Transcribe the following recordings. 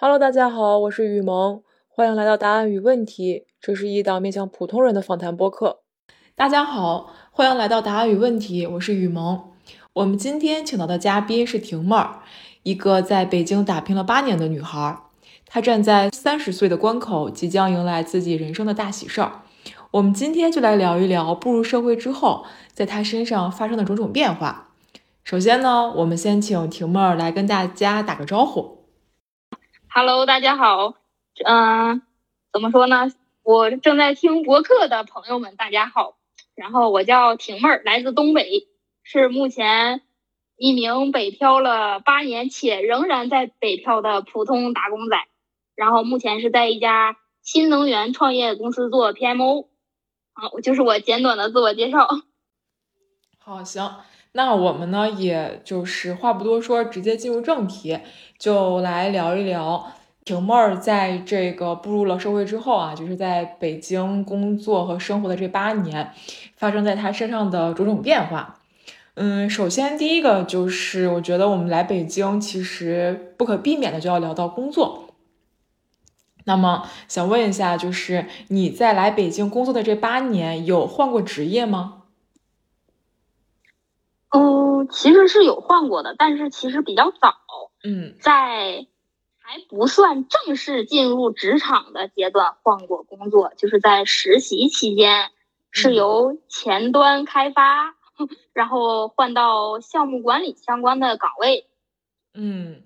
Hello，大家好，我是雨萌，欢迎来到答案与问题。这是一档面向普通人的访谈播客。大家好，欢迎来到答案与问题，我是雨萌。我们今天请到的嘉宾是婷妹儿，一个在北京打拼了八年的女孩。她站在三十岁的关口，即将迎来自己人生的大喜事儿。我们今天就来聊一聊步入社会之后，在她身上发生的种种变化。首先呢，我们先请婷妹儿来跟大家打个招呼。Hello，大家好。嗯，怎么说呢？我正在听博客的朋友们，大家好。然后我叫婷妹儿，来自东北，是目前一名北漂了八年且仍然在北漂的普通打工仔。然后目前是在一家新能源创业公司做 PMO。好，就是我简短的自我介绍。好，行，那我们呢，也就是话不多说，直接进入正题，就来聊一聊婷妹儿在这个步入了社会之后啊，就是在北京工作和生活的这八年，发生在她身上的种种变化。嗯，首先第一个就是，我觉得我们来北京，其实不可避免的就要聊到工作。那么想问一下，就是你在来北京工作的这八年，有换过职业吗？哦，其实是有换过的，但是其实比较早。嗯，在还不算正式进入职场的阶段换过工作，就是在实习期间是由前端开发，然后换到项目管理相关的岗位。嗯。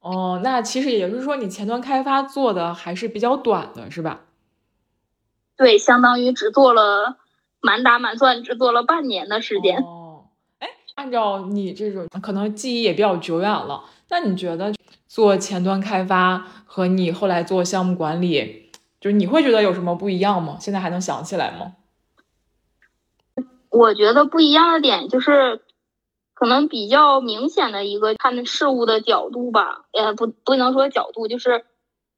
哦，那其实也就是说，你前端开发做的还是比较短的，是吧？对，相当于只做了满打满算只做了半年的时间。哦，哎，按照你这种可能记忆也比较久远了，那你觉得做前端开发和你后来做项目管理，就是你会觉得有什么不一样吗？现在还能想起来吗？我觉得不一样的点就是。可能比较明显的一个看事物的角度吧，也，不不能说角度，就是，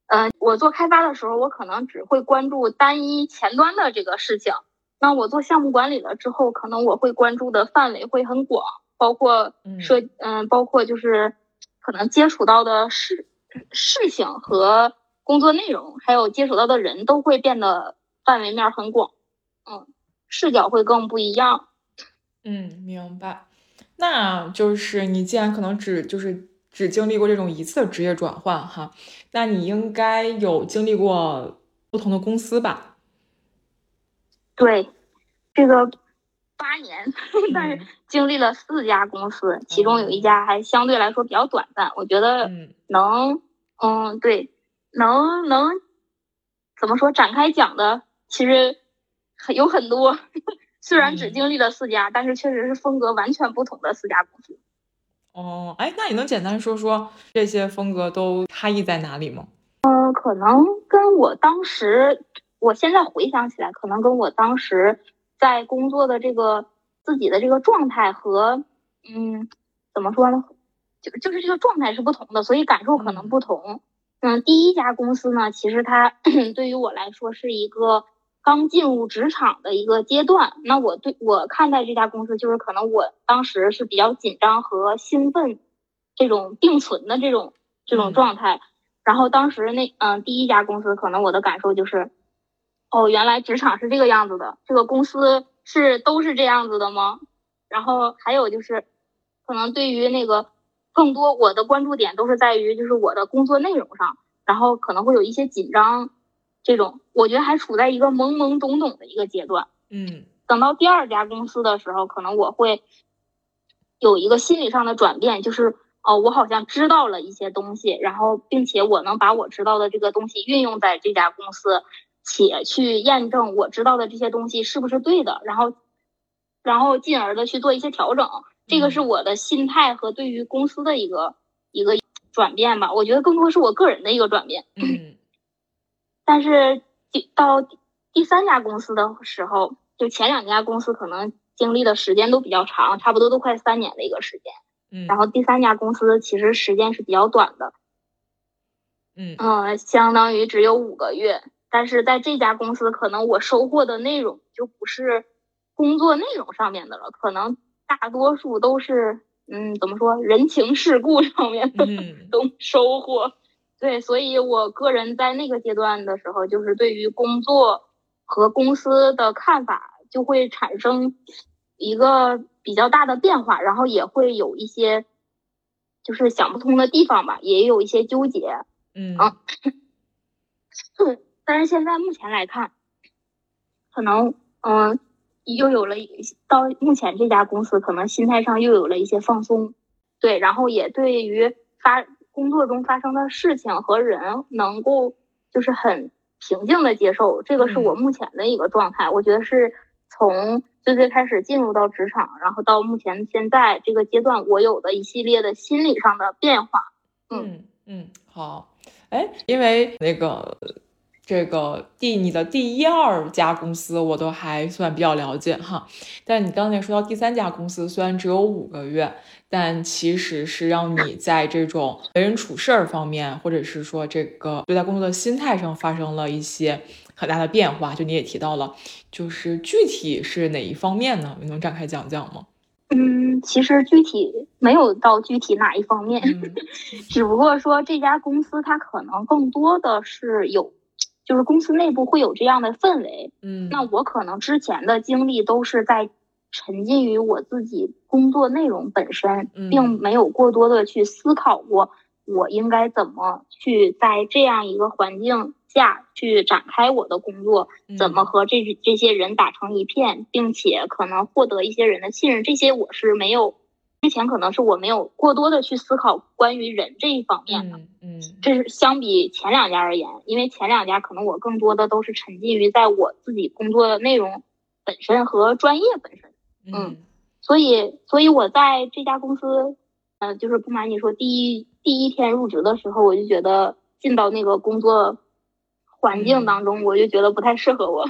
嗯，我做开发的时候，我可能只会关注单一前端的这个事情。那我做项目管理了之后，可能我会关注的范围会很广，包括设，嗯，包括就是可能接触到的事事情和工作内容，还有接触到的人都会变得范围面很广，嗯，视角会更不一样。嗯，明白。那就是你既然可能只就是只经历过这种一次的职业转换哈，那你应该有经历过不同的公司吧？对，这个八年，但是经历了四家公司，其中有一家还相对来说比较短暂。我觉得能，嗯，对，能能怎么说展开讲的，其实很有很多。虽然只经历了四家，但是确实是风格完全不同的四家公司。哦，哎，那你能简单说说这些风格都差异在哪里吗？嗯，可能跟我当时，我现在回想起来，可能跟我当时在工作的这个自己的这个状态和，嗯，怎么说呢？就就是这个状态是不同的，所以感受可能不同。嗯，第一家公司呢，其实它 对于我来说是一个。刚进入职场的一个阶段，那我对我看待这家公司，就是可能我当时是比较紧张和兴奋，这种并存的这种这种状态。然后当时那嗯，第一家公司可能我的感受就是，哦，原来职场是这个样子的，这个公司是都是这样子的吗？然后还有就是，可能对于那个更多我的关注点都是在于就是我的工作内容上，然后可能会有一些紧张。这种我觉得还处在一个懵懵懂懂的一个阶段，嗯，等到第二家公司的时候，可能我会有一个心理上的转变，就是哦，我好像知道了一些东西，然后并且我能把我知道的这个东西运用在这家公司，且去验证我知道的这些东西是不是对的，然后，然后进而的去做一些调整，这个是我的心态和对于公司的一个一个转变吧，我觉得更多是我个人的一个转变，嗯。但是到第三家公司的时候，就前两家公司可能经历的时间都比较长，差不多都快三年的一个时间。嗯，然后第三家公司其实时间是比较短的。嗯嗯，相当于只有五个月。但是在这家公司，可能我收获的内容就不是工作内容上面的了，可能大多数都是嗯，怎么说人情世故上面的 东收获。对，所以我个人在那个阶段的时候，就是对于工作和公司的看法就会产生一个比较大的变化，然后也会有一些就是想不通的地方吧，也有一些纠结。嗯啊 但是现在目前来看，可能嗯，又有了一到目前这家公司，可能心态上又有了一些放松，对，然后也对于发工作中发生的事情和人，能够就是很平静的接受，这个是我目前的一个状态。我觉得是从最最开始进入到职场，然后到目前现在这个阶段，我有的一系列的心理上的变化。嗯嗯，好，哎，因为那个。这个第你的第一二家公司我都还算比较了解哈，但你刚才说到第三家公司，虽然只有五个月，但其实是让你在这种为人处事儿方面，或者是说这个对待工作的心态上发生了一些很大的变化。就你也提到了，就是具体是哪一方面呢？你能展开讲讲吗？嗯，其实具体没有到具体哪一方面，只不过说这家公司它可能更多的是有。就是公司内部会有这样的氛围，嗯，那我可能之前的经历都是在沉浸于我自己工作内容本身，并没有过多的去思考过我应该怎么去在这样一个环境下去展开我的工作，怎么和这这些人打成一片，并且可能获得一些人的信任，这些我是没有。之前可能是我没有过多的去思考关于人这一方面的，嗯，这是相比前两家而言，因为前两家可能我更多的都是沉浸于在我自己工作的内容本身和专业本身，嗯，所以，所以我在这家公司，呃，就是不瞒你说，第一第一天入职的时候，我就觉得进到那个工作环境当中，我就觉得不太适合我，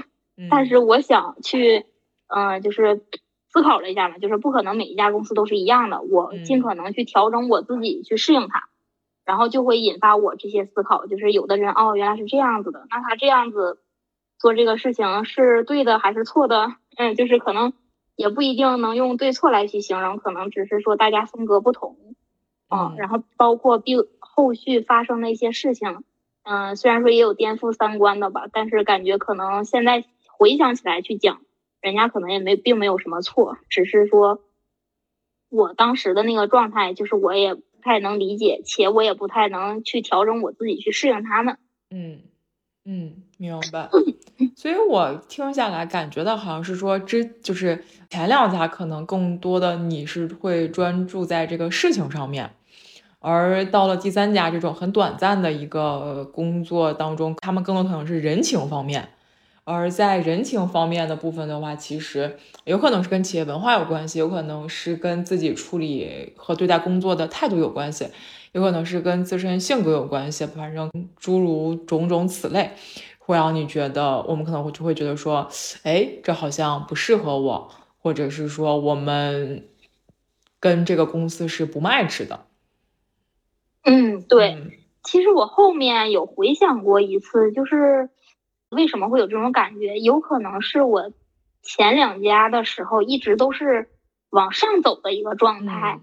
但是我想去，嗯，就是。思考了一下嘛，就是不可能每一家公司都是一样的，我尽可能去调整我自己去适应它，然后就会引发我这些思考。就是有的人哦，原来是这样子的，那他这样子做这个事情是对的还是错的？嗯，就是可能也不一定能用对错来去形容，可能只是说大家风格不同。嗯，然后包括并后续发生的一些事情，嗯，虽然说也有颠覆三观的吧，但是感觉可能现在回想起来去讲。人家可能也没并没有什么错，只是说，我当时的那个状态，就是我也不太能理解，且我也不太能去调整我自己去适应他们。嗯嗯，明白。所以我听下来感觉到好像是说，之就是前两家可能更多的你是会专注在这个事情上面，而到了第三家这种很短暂的一个工作当中，他们更多可能是人情方面。而在人情方面的部分的话，其实有可能是跟企业文化有关系，有可能是跟自己处理和对待工作的态度有关系，有可能是跟自身性格有关系，反正诸如种种此类，会让你觉得我们可能会就会觉得说，哎，这好像不适合我，或者是说我们跟这个公司是不 match 的。嗯，对，其实我后面有回想过一次，就是。为什么会有这种感觉？有可能是我前两家的时候一直都是往上走的一个状态，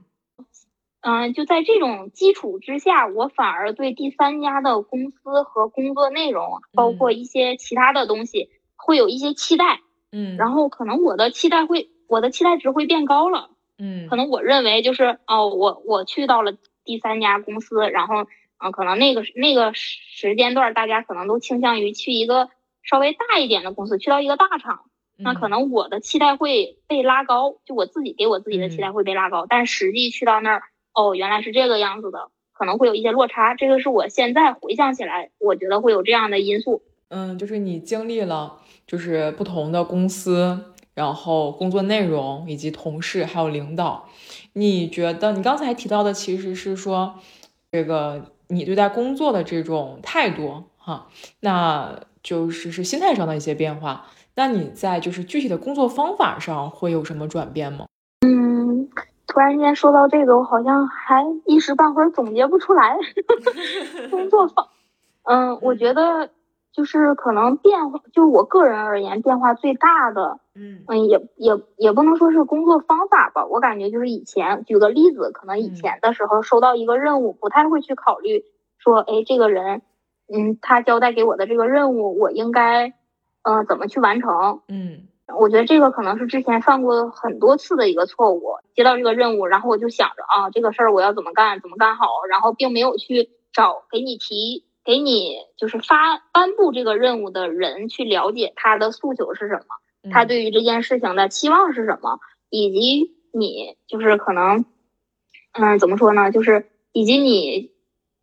嗯，就在这种基础之下，我反而对第三家的公司和工作内容，包括一些其他的东西，会有一些期待，嗯，然后可能我的期待会，我的期待值会变高了，嗯，可能我认为就是哦，我我去到了第三家公司，然后嗯，可能那个那个时间段，大家可能都倾向于去一个。稍微大一点的公司，去到一个大厂，那可能我的期待会被拉高，就我自己给我自己的期待会被拉高，但实际去到那儿，哦，原来是这个样子的，可能会有一些落差。这个是我现在回想起来，我觉得会有这样的因素。嗯，就是你经历了，就是不同的公司，然后工作内容以及同事还有领导，你觉得你刚才提到的其实是说，这个你对待工作的这种态度，哈，那。就是是心态上的一些变化，那你在就是具体的工作方法上会有什么转变吗？嗯，突然间说到这个，我好像还一时半会儿总结不出来。工作方，嗯，我觉得就是可能变化，就我个人而言，变化最大的，嗯嗯，也也也不能说是工作方法吧，我感觉就是以前举个例子，可能以前的时候收到一个任务，不太会去考虑。说，哎，这个人，嗯，他交代给我的这个任务，我应该，嗯，怎么去完成？嗯，我觉得这个可能是之前犯过很多次的一个错误。接到这个任务，然后我就想着啊，这个事儿我要怎么干，怎么干好，然后并没有去找给你提。给你就是发颁布这个任务的人去了解他的诉求是什么，他对于这件事情的期望是什么，以及你就是可能，嗯，怎么说呢？就是以及你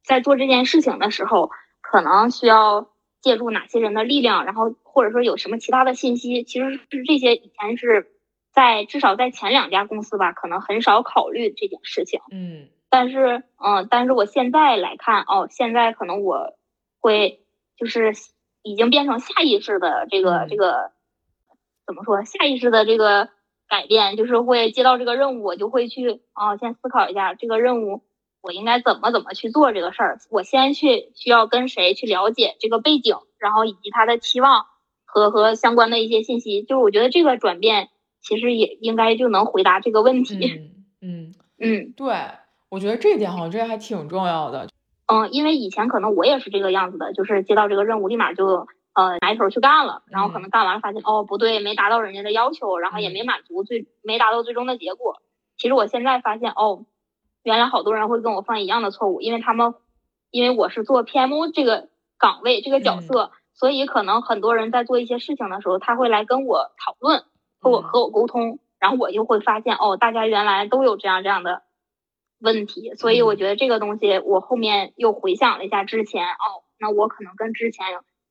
在做这件事情的时候，可能需要借助哪些人的力量，然后或者说有什么其他的信息，其实是这些以前是在至少在前两家公司吧，可能很少考虑这件事情。嗯。但是，嗯，但是我现在来看，哦，现在可能我会就是已经变成下意识的这个这个怎么说？下意识的这个改变，就是会接到这个任务，我就会去啊，先思考一下这个任务我应该怎么怎么去做这个事儿。我先去需要跟谁去了解这个背景，然后以及他的期望和和相关的一些信息。就是我觉得这个转变其实也应该就能回答这个问题。嗯嗯 嗯，对。我觉得这一点好像这还挺重要的，嗯，因为以前可能我也是这个样子的，就是接到这个任务立马就呃埋头去干了，然后可能干完了发现哦不对，没达到人家的要求，然后也没满足最没达到最终的结果。其实我现在发现哦，原来好多人会跟我犯一样的错误，因为他们因为我是做 PMO 这个岗位这个角色，所以可能很多人在做一些事情的时候，他会来跟我讨论，和我和我沟通，然后我就会发现哦，大家原来都有这样这样的。问题，所以我觉得这个东西，我后面又回想了一下之前，哦，那我可能跟之前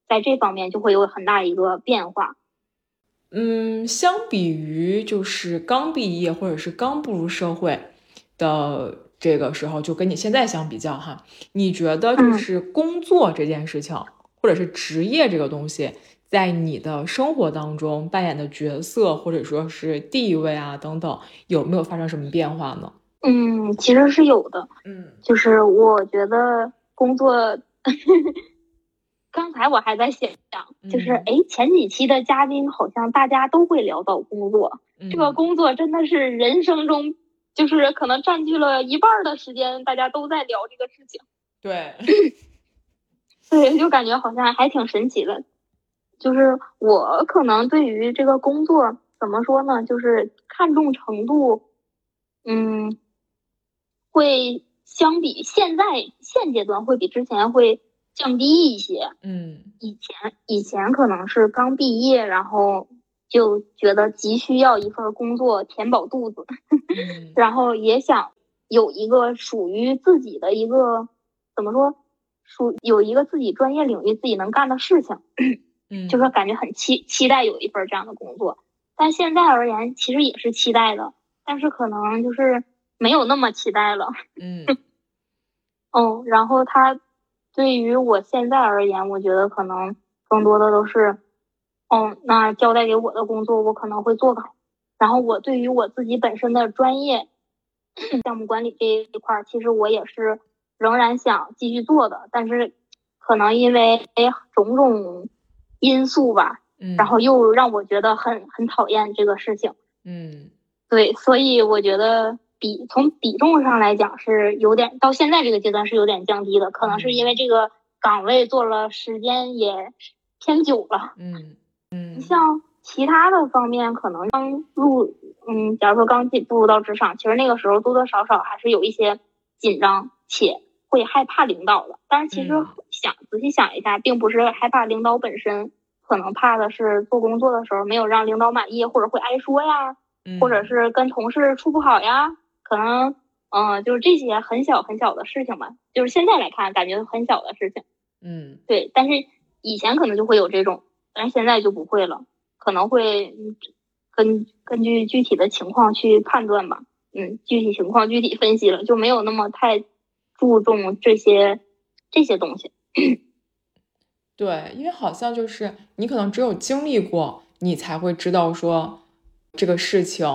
在这方面就会有很大一个变化。嗯，相比于就是刚毕业或者是刚步入社会的这个时候，就跟你现在相比较哈，你觉得就是工作这件事情，或者是职业这个东西，在你的生活当中扮演的角色或者说是地位啊等等，有没有发生什么变化呢？嗯，其实是有的。嗯，就是我觉得工作，刚才我还在想，就是哎，前几期的嘉宾好像大家都会聊到工作，这个工作真的是人生中，就是可能占据了一半的时间，大家都在聊这个事情。对，对，就感觉好像还挺神奇的。就是我可能对于这个工作怎么说呢？就是看重程度，嗯。会相比现在现阶段会比之前会降低一些。嗯，以前以前可能是刚毕业，然后就觉得急需要一份工作填饱肚子，然后也想有一个属于自己的一个怎么说，属有一个自己专业领域自己能干的事情。嗯，就是感觉很期期待有一份这样的工作。但现在而言，其实也是期待的，但是可能就是。没有那么期待了，嗯，哦，然后他对于我现在而言，我觉得可能更多的都是，哦，那交代给我的工作我可能会做好，然后我对于我自己本身的专业 项目管理这一块，其实我也是仍然想继续做的，但是可能因为种种因素吧，嗯，然后又让我觉得很很讨厌这个事情，嗯，对，所以我觉得。比从比重上来讲是有点，到现在这个阶段是有点降低的，可能是因为这个岗位做了时间也偏久了。嗯嗯，像其他的方面，可能刚入，嗯，假如说刚进步入到职场，其实那个时候多多少少还是有一些紧张且会害怕领导的。但是其实想仔细想一下，并不是害怕领导本身，可能怕的是做工作的时候没有让领导满意，或者会挨说呀，或者是跟同事处不好呀。可能，嗯，就是这些很小很小的事情吧，就是现在来看感觉很小的事情，嗯，对。但是以前可能就会有这种，但是现在就不会了，可能会根根据具体的情况去判断吧，嗯，具体情况具体分析了，就没有那么太注重这些这些东西。对，因为好像就是你可能只有经历过，你才会知道说这个事情。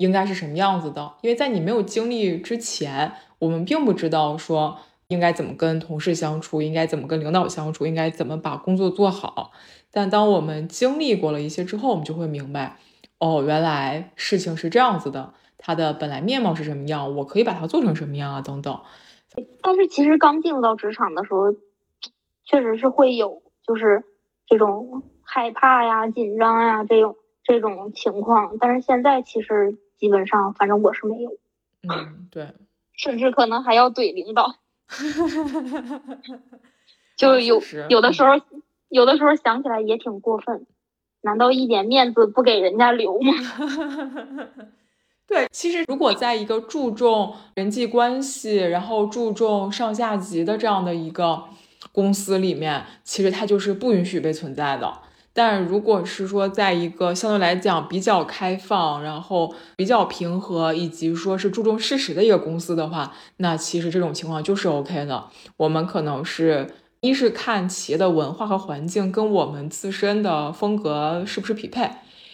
应该是什么样子的？因为在你没有经历之前，我们并不知道说应该怎么跟同事相处，应该怎么跟领导相处，应该怎么把工作做好。但当我们经历过了一些之后，我们就会明白，哦，原来事情是这样子的，它的本来面貌是什么样，我可以把它做成什么样啊，等等。但是其实刚进入到职场的时候，确实是会有就是这种害怕呀、紧张呀这种这种情况。但是现在其实基本上，反正我是没有。嗯，对。甚至可能还要怼领导。就有有的时候，有的时候想起来也挺过分。难道一点面子不给人家留吗？对，其实如果在一个注重人际关系，然后注重上下级的这样的一个公司里面，其实它就是不允许被存在的。但如果是说在一个相对来讲比较开放，然后比较平和，以及说是注重事实的一个公司的话，那其实这种情况就是 OK 的。我们可能是一是看企业的文化和环境跟我们自身的风格是不是匹配。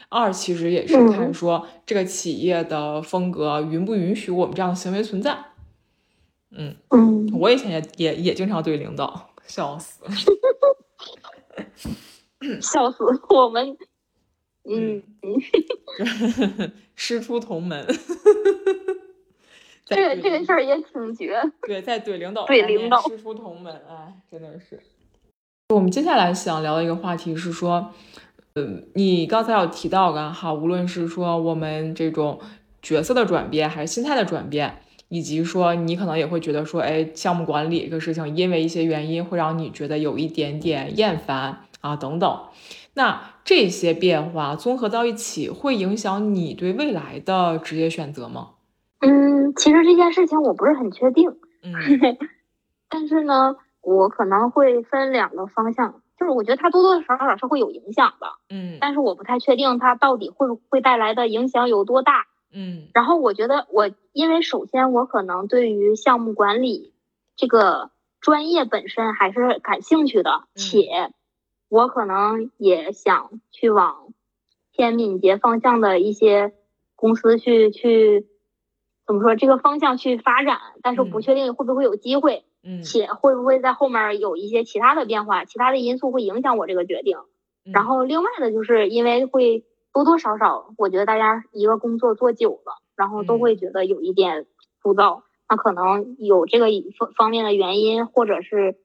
二其实也是看说这个企业的风格允不允许我们这样的行为存在。嗯嗯，我以前也也也经常对领导笑死，笑死我们。嗯嗯，师出同门。这个这个事儿也挺绝。对，在怼领导怼领导师出同门，哎，真的是。我们接下来想聊的一个话题是说。嗯，你刚才有提到的哈，无论是说我们这种角色的转变，还是心态的转变，以及说你可能也会觉得说，哎，项目管理这个事情，因为一些原因会让你觉得有一点点厌烦啊，等等。那这些变化综合到一起，会影响你对未来的职业选择吗？嗯，其实这件事情我不是很确定。嗯，但是呢，我可能会分两个方向。就是我觉得它多多少少是会有影响的，嗯，但是我不太确定它到底会会带来的影响有多大，嗯。然后我觉得我因为首先我可能对于项目管理这个专业本身还是感兴趣的，且我可能也想去往偏敏捷方向的一些公司去去怎么说这个方向去发展，但是不确定会不会有机会。嗯且会不会在后面有一些其他的变化，其他的因素会影响我这个决定？然后另外的就是因为会多多少少，我觉得大家一个工作做久了，然后都会觉得有一点枯燥。那可能有这个方方面的原因，或者是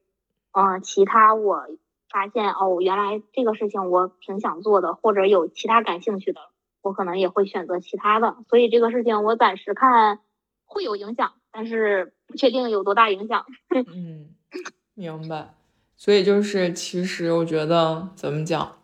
嗯其他我发现哦，原来这个事情我挺想做的，或者有其他感兴趣的，我可能也会选择其他的。所以这个事情我暂时看会有影响，但是。不确定有多大影响。嗯，明白。所以就是，其实我觉得怎么讲，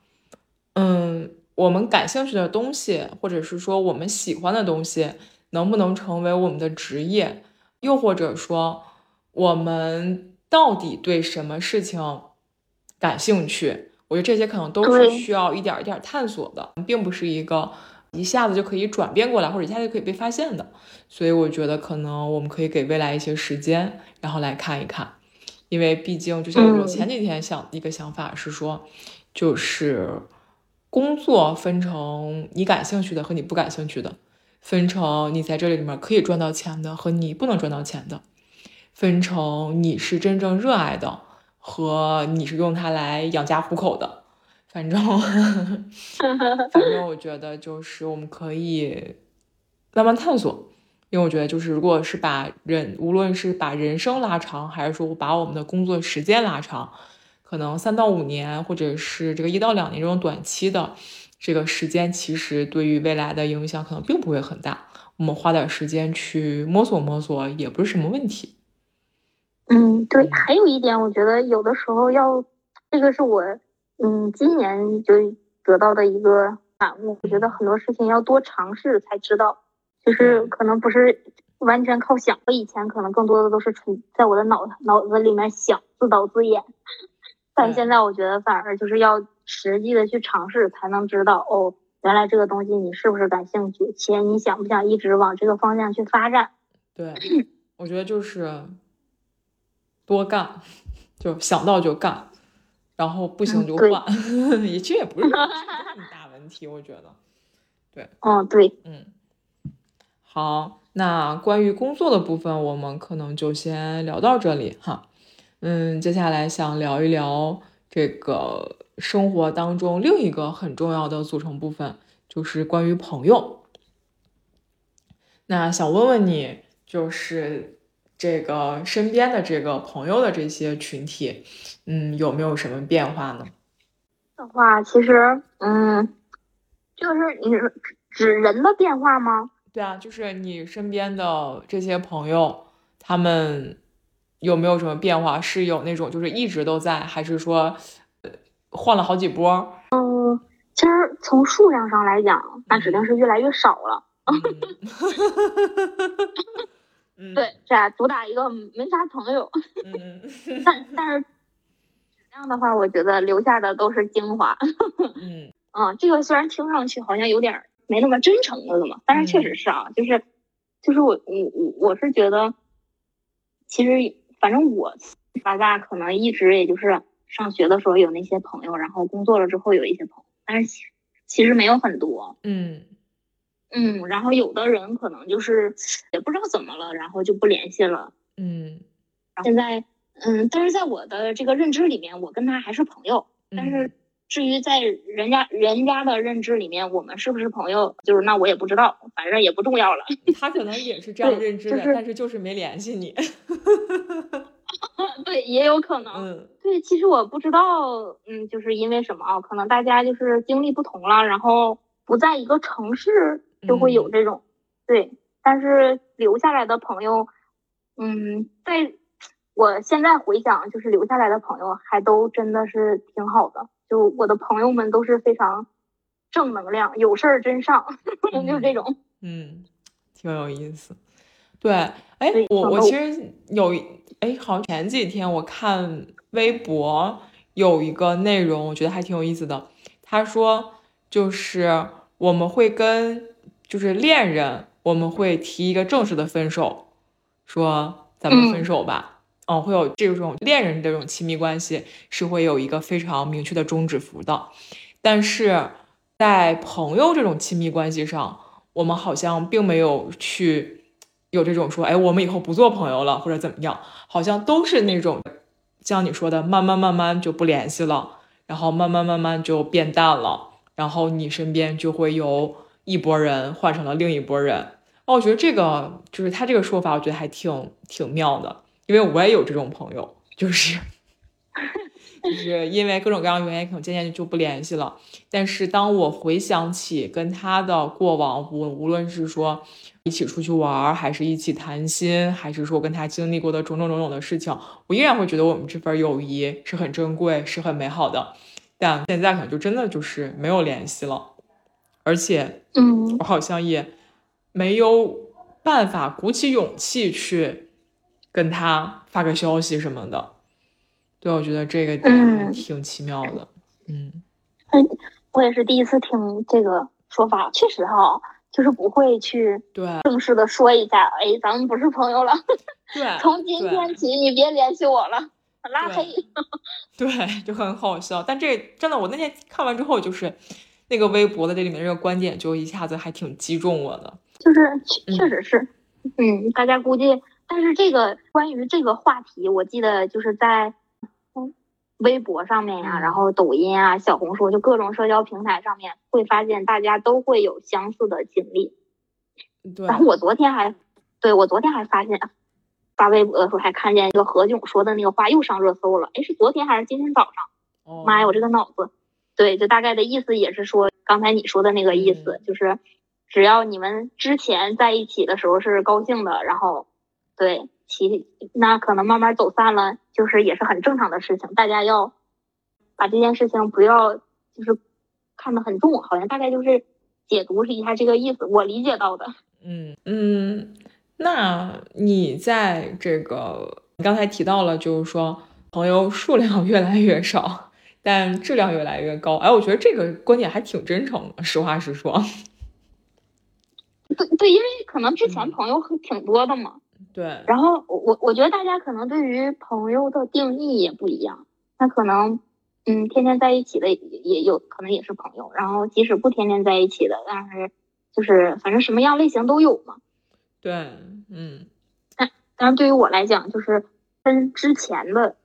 嗯，我们感兴趣的东西，或者是说我们喜欢的东西，能不能成为我们的职业？又或者说，我们到底对什么事情感兴趣？我觉得这些可能都是需要一点一点探索的，并不是一个。一下子就可以转变过来，或者一下子就可以被发现的，所以我觉得可能我们可以给未来一些时间，然后来看一看，因为毕竟就像我前几天想一个想法是说，就是工作分成你感兴趣的和你不感兴趣的，分成你在这里里面可以赚到钱的和你不能赚到钱的，分成你是真正热爱的和你是用它来养家糊口的。反正，反正我觉得就是我们可以慢慢探索，因为我觉得就是如果是把人，无论是把人生拉长，还是说把我们的工作时间拉长，可能三到五年，或者是这个一到两年这种短期的这个时间，其实对于未来的影响可能并不会很大。我们花点时间去摸索摸索，也不是什么问题。嗯，对，还有一点，我觉得有的时候要，这个是我。嗯，今年就得到的一个感悟，我觉得很多事情要多尝试才知道，就是可能不是完全靠想。我以前可能更多的都是纯在我的脑脑子里面想，自导自演，但现在我觉得反而就是要实际的去尝试，才能知道哦，原来这个东西你是不是感兴趣，且你想不想一直往这个方向去发展？对，我觉得就是多干，就想到就干。然后不行就换，也其实也不是什么大问题，我觉得。对，嗯，对，嗯，好，那关于工作的部分，我们可能就先聊到这里哈。嗯，接下来想聊一聊这个生活当中另一个很重要的组成部分，就是关于朋友。那想问问你，就是这个身边的这个朋友的这些群体，嗯，有没有什么变化呢？的话，其实，嗯，就是你是指人的变化吗？对啊，就是你身边的这些朋友，他们有没有什么变化？是有那种就是一直都在，还是说呃换了好几波？嗯，其实从数量上来讲，那指定是越来越少了。对，这俩主打一个没啥朋友。嗯，但但是质量的话，我觉得留下的都是精华。嗯，啊，这个虽然听上去好像有点。没那么真诚了嘛，但是确实是啊，就是，就是我我我我是觉得，其实反正我大家可能一直也就是上学的时候有那些朋友，然后工作了之后有一些朋友，但是其实没有很多，嗯嗯，然后有的人可能就是也不知道怎么了，然后就不联系了，嗯，现在嗯，但是在我的这个认知里面，我跟他还是朋友，但是。至于在人家人家的认知里面，我们是不是朋友，就是那我也不知道，反正也不重要了。他可能也是这样认知的，但是就是没联系你。对，也有可能。嗯，对，其实我不知道，嗯，就是因为什么啊？可能大家就是经历不同了，然后不在一个城市，就会有这种。对，但是留下来的朋友，嗯，在我现在回想，就是留下来的朋友还都真的是挺好的。就我的朋友们都是非常正能量，有事儿真上，就这种，嗯，挺有意思。对，哎，我我其实有，哎，好像前几天我看微博有一个内容，我觉得还挺有意思的。他说，就是我们会跟就是恋人，我们会提一个正式的分手，说咱们分手吧。嗯，会有这种恋人这种亲密关系是会有一个非常明确的终止符的，但是在朋友这种亲密关系上，我们好像并没有去有这种说，哎，我们以后不做朋友了或者怎么样，好像都是那种像你说的，慢慢慢慢就不联系了，然后慢慢慢慢就变淡了，然后你身边就会有一拨人换成了另一拨人。哦，我觉得这个就是他这个说法，我觉得还挺挺妙的。因为我也有这种朋友，就是，就是因为各种各样的原因，可能渐渐就不联系了。但是当我回想起跟他的过往，无无论是说一起出去玩，还是一起谈心，还是说跟他经历过的种种种种的事情，我依然会觉得我们这份友谊是很珍贵，是很美好的。但现在可能就真的就是没有联系了，而且，嗯，我好像也没有办法鼓起勇气去。跟他发个消息什么的，对，我觉得这个挺奇妙的，嗯，我也是第一次听这个说法，确实哈，就是不会去对。正式的说一下，哎，咱们不是朋友了，对，从今天起你别联系我了，拉黑，对，就很好笑。但这真的，我那天看完之后，就是那个微博的这里面这个观点，就一下子还挺击中我的，就是确实是，嗯，大家估计。但是这个关于这个话题，我记得就是在微博上面呀，然后抖音啊、小红书，就各种社交平台上面，会发现大家都会有相似的经历。对。然后我昨天还，对我昨天还发现发微博的时候还看见一个何炅说的那个话又上热搜了。哎，是昨天还是今天早上？哦。妈呀，我这个脑子。对，就大概的意思也是说刚才你说的那个意思，就是只要你们之前在一起的时候是高兴的，然后。对，其那可能慢慢走散了，就是也是很正常的事情。大家要把这件事情不要就是看得很重，好像大概就是解读一下这个意思，我理解到的。嗯嗯，那你在这个你刚才提到了，就是说朋友数量越来越少，但质量越来越高。哎，我觉得这个观点还挺真诚的，实话实说。对对，因为可能之前朋友挺多的嘛。对，然后我我我觉得大家可能对于朋友的定义也不一样，那可能，嗯，天天在一起的也也有可能也是朋友，然后即使不天天在一起的，但是就是反正什么样类型都有嘛。对，嗯，但但是对于我来讲，就是跟之前的，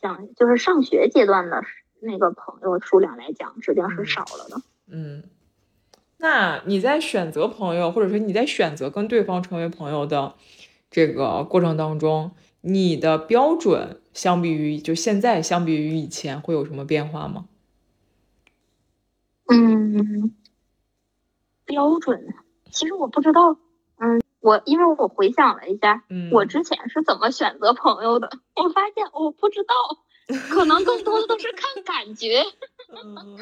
想就是上学阶段的那个朋友数量来讲，指定是少了的。嗯，那你在选择朋友，或者说你在选择跟对方成为朋友的？这个过程当中，你的标准相比于就现在相比于以前会有什么变化吗？嗯，标准，其实我不知道。嗯，我因为我回想了一下，嗯，我之前是怎么选择朋友的，我发现我不知道，可能更多的都是看感觉。嗯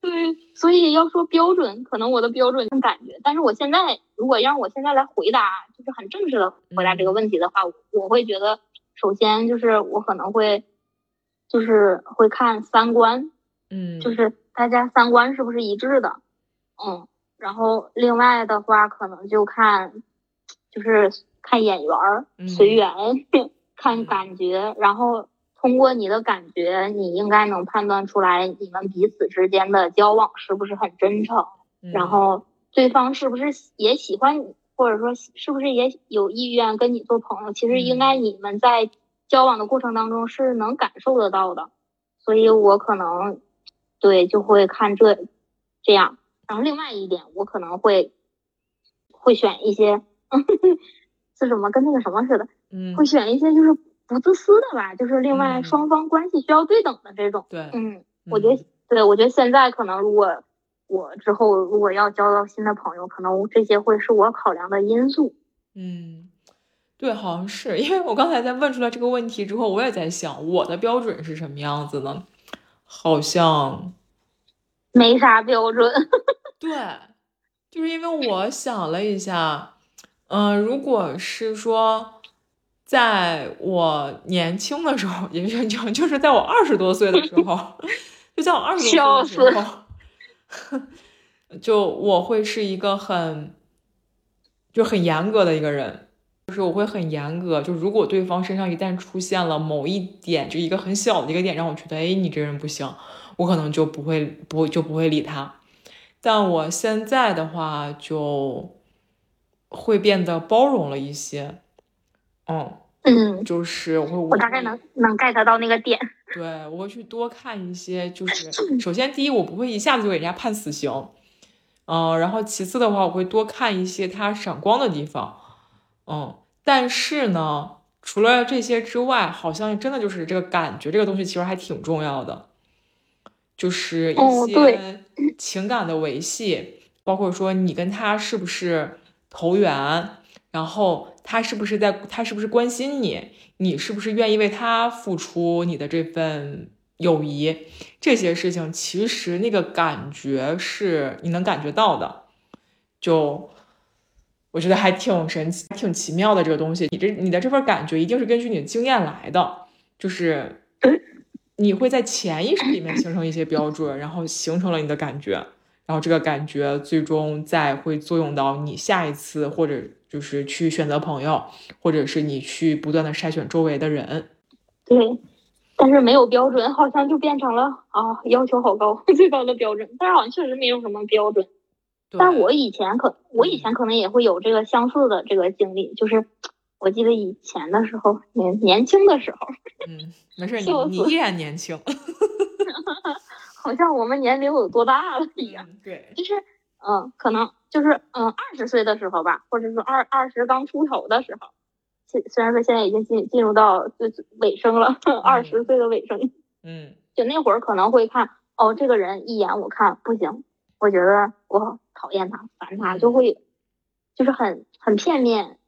对，所以要说标准，可能我的标准看感觉。但是我现在如果让我现在来回答，就是很正式的回答这个问题的话，我会觉得，首先就是我可能会，就是会看三观，嗯，就是大家三观是不是一致的，嗯，然后另外的话可能就看，就是看眼缘随缘，看感觉，然后通过你的感觉，你应该能判断出来你们彼此之间的交往是不是很真诚，嗯然后对方是不是也喜欢你，或者说是不是也有意愿跟你做朋友。其实应该你们在交往的过程当中是能感受得到的，所以我可能对就会看这这样。然后另外一点，我可能会会选一些 是什么跟那个什么似的，嗯会选一些就是不自私的吧，就是另外嗯双方关系需要对等的这种。对，嗯，我觉得，对我觉得现在可能如果我之后如果要交到新的朋友，可能这些会是我考量的因素。嗯，对，好像是因为我刚才在问出来这个问题之后，我也在想我的标准是什么样子呢？好像没啥标准，对，就是因为我想了一下，嗯、如果是说在我年轻的时候，也就就就是在我二十多岁的时候，就在我二十多岁的时候，就我会是一个很就很严格的一个人。就是我会很严格，就如果对方身上一旦出现了某一点，就一个很小的一个点，让我觉得，哎，你这人不行，我可能就不会不就不会理他。但我现在的话就会变得包容了一些，嗯，嗯，就是我会我大概能能 get 到那个点。对我会去多看一些，就 是首先第一，我不会一下子就给人家判死刑，嗯、然后其次的话，我会多看一些他闪光的地方，嗯，但是呢，除了这些之外，好像真的就是这个感觉这个东西其实还挺重要的，就是一些情感的维系，包括说你跟他是不是投缘，然后他是不是在，他是不是关心你，你是不是愿意为他付出你的这份友谊，这些事情其实那个感觉是你能感觉到的，就我觉得还挺神奇、挺奇妙的这个东西。你这你的这份感觉一定是根据你的经验来的，就是你会在潜意识里面形成一些标准，然后形成了你的感觉，然后这个感觉最终再会作用到你下一次或者就是去选择朋友，或者是你去不断的筛选周围的人。对，但是没有标准，好像就变成了啊，要求好高，最高的标准。但是好像确实没有什么标准。但我以前可，我以前可能也会有这个相似的这个经历，就是我记得以前的时候，年年轻的时候，嗯，没事，你你依然年轻。好像我们年龄有多大了一样。嗯，对，就是，嗯，可能就是，嗯，二十岁的时候吧，或者说二二十刚出头的时候，虽虽然说现在已经进进入到就尾声了，二十岁的尾声，嗯。就那会儿可能会看，哦，这个人一眼我看不行，我觉得我讨厌他，烦他，就会，就是很很片面，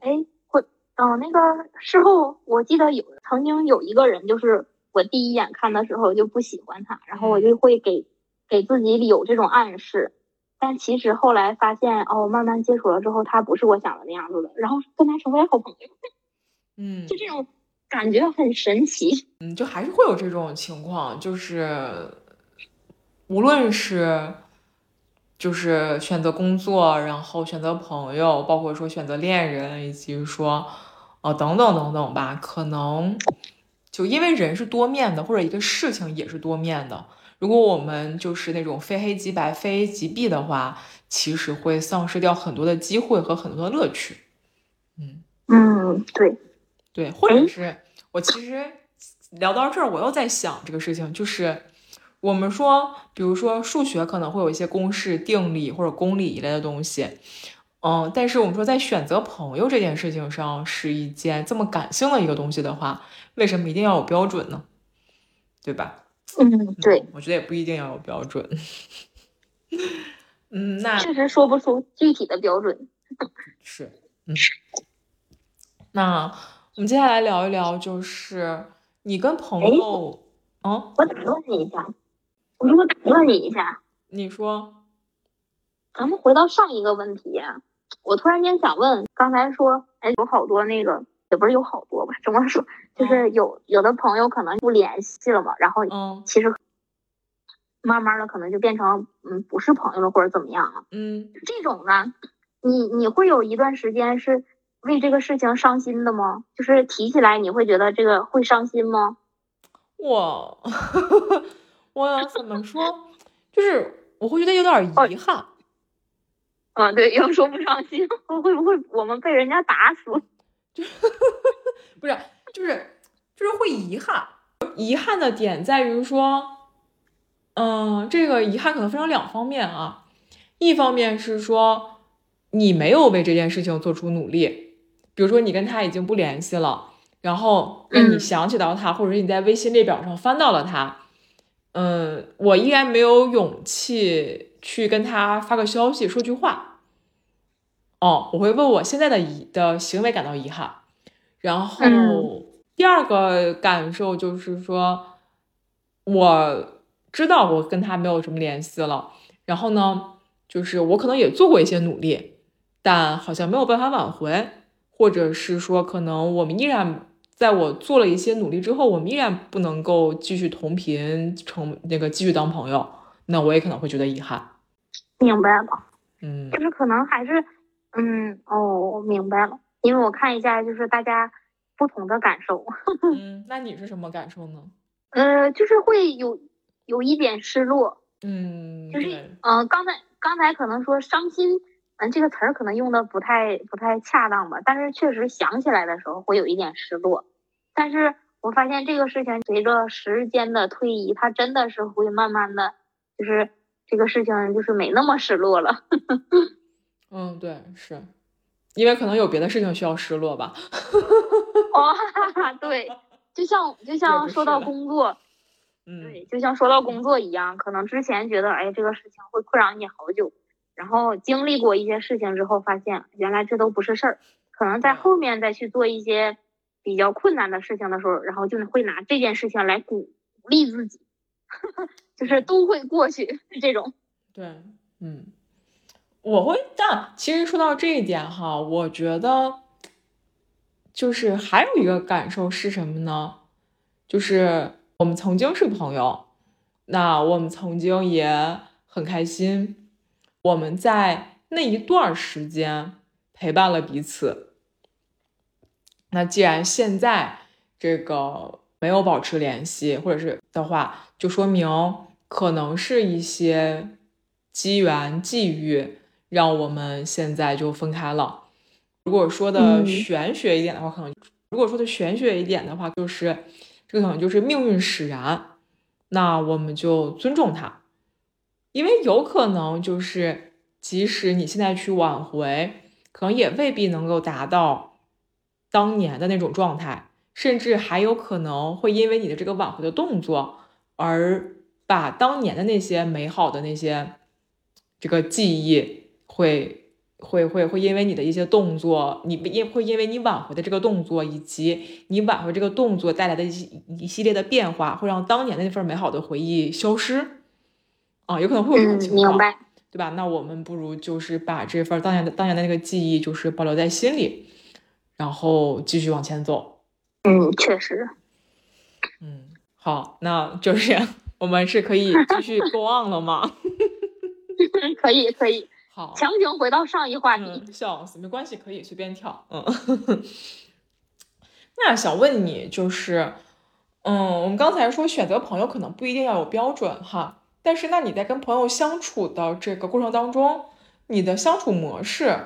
哎，或，嗯、那个事后我记得有曾经有一个人，就是我第一眼看的时候就不喜欢他，然后我就会给给自己有这种暗示，但其实后来发现，哦，慢慢接触了之后，他不是我想的那样子的，然后跟他成为好朋友，嗯就这种感觉很神奇。嗯，就还是会有这种情况，就是无论是就是选择工作，然后选择朋友，包括说选择恋人，以及说呃等等等等吧，可能就因为人是多面的，或者一个事情也是多面的。如果我们就是那种非黑即白、非 A 即 B 的话，其实会丧失掉很多的机会和很多的乐趣。嗯。嗯，对，对，或者哎是我其实聊到这儿，我又在想这个事情，就是我们说，比如说数学可能会有一些公式、定理或者公理一类的东西，嗯，但是我们说在选择朋友这件事情上是一件这么感性的一个东西的话，为什么一定要有标准呢？对吧？嗯，对，我觉得也不一定要有标准。嗯，那确实说不出具体的标准。是，嗯。那我们接下来聊一聊，就是你跟朋友，嗯，我打断你一下，我说我打断你一下，你说，咱们回到上一个问题，我突然间想问，刚才说，哎，有好多那个，也不是有好多吧？怎么说？就是有有的朋友可能不联系了嘛，然后，嗯，其实慢慢的可能就变成，嗯，不是朋友了或者怎么样了，嗯，这种呢，你你会有一段时间是。为这个事情伤心的吗？就是提起来你会觉得这个会伤心吗？我 我怎么说？就是我会觉得有点遗憾。嗯，对，要说不伤心，会不会我们被人家打死？就 不是，就是就是会遗憾。遗憾的点在于说，嗯，这个遗憾可能分成两方面啊。一方面是说你没有为这件事情做出努力。比如说你跟他已经不联系了，然后让你想起到他，或者是你在微信列表上翻到了他，嗯，我依然没有勇气去跟他发个消息说句话。哦，我会为我现在的遗的行为感到遗憾。然后第二个感受就是说，我知道我跟他没有什么联系了，然后呢，就是我可能也做过一些努力，但好像没有办法挽回。或者是说，可能我们依然在我做了一些努力之后，我们依然不能够继续同频，成那个继续当朋友，那我也可能会觉得遗憾。明白了，嗯，就是可能还是，嗯，哦，我明白了，因为我看一下，就是大家不同的感受。嗯，那你是什么感受呢？呃，就是会有有一点失落。嗯，就是，嗯，刚才刚才可能说伤心。嗯，这个词儿可能用的不太不太恰当吧，但是确实想起来的时候会有一点失落。但是我发现这个事情随着时间的推移，它真的是会慢慢的，就是这个事情就是没那么失落了。嗯，对，是。因为可能有别的事情需要失落吧。哦，对，就像就像说到工作，嗯，对，就像说到工作一样，可能之前觉得哎这个事情会困扰你好久。然后经历过一些事情之后，发现原来这都不是事儿，可能在后面再去做一些比较困难的事情的时候，然后就会拿这件事情来鼓励自己，就是都会过去这种。对，嗯，我会，但其实说到这一点哈，我觉得就是还有一个感受是什么呢？就是我们曾经是朋友，那我们曾经也很开心。我们在那一段时间陪伴了彼此。那既然现在这个没有保持联系，或者是的话，就说明可能是一些机缘际遇让我们现在就分开了。如果说的玄学一点的话，可能如果说的玄学一点的话，就是这个可能就是命运使然。那我们就尊重它。因为有可能就是，即使你现在去挽回，可能也未必能够达到当年的那种状态，甚至还有可能会因为你的这个挽回的动作，而把当年的那些美好的那些这个记忆，会会会会因为你的一些动作，你因会因为你挽回的这个动作，以及你挽回这个动作带来的一一系列的变化，会让当年的那份美好的回忆消失。啊，有可能会有这种情况，对吧？那我们不如就是把这份当年的当年的那个记忆，就是保留在心里，然后继续往前走。嗯，确实。嗯，好，那就是我们是可以继续 go on 了吗？可以，可以。好，强行回到上一话题。笑死，没关系，可以随便跳。嗯。那想问你，就是，嗯，我们刚才说选择朋友可能不一定要有标准哈。但是，那你在跟朋友相处的这个过程当中，你的相处模式，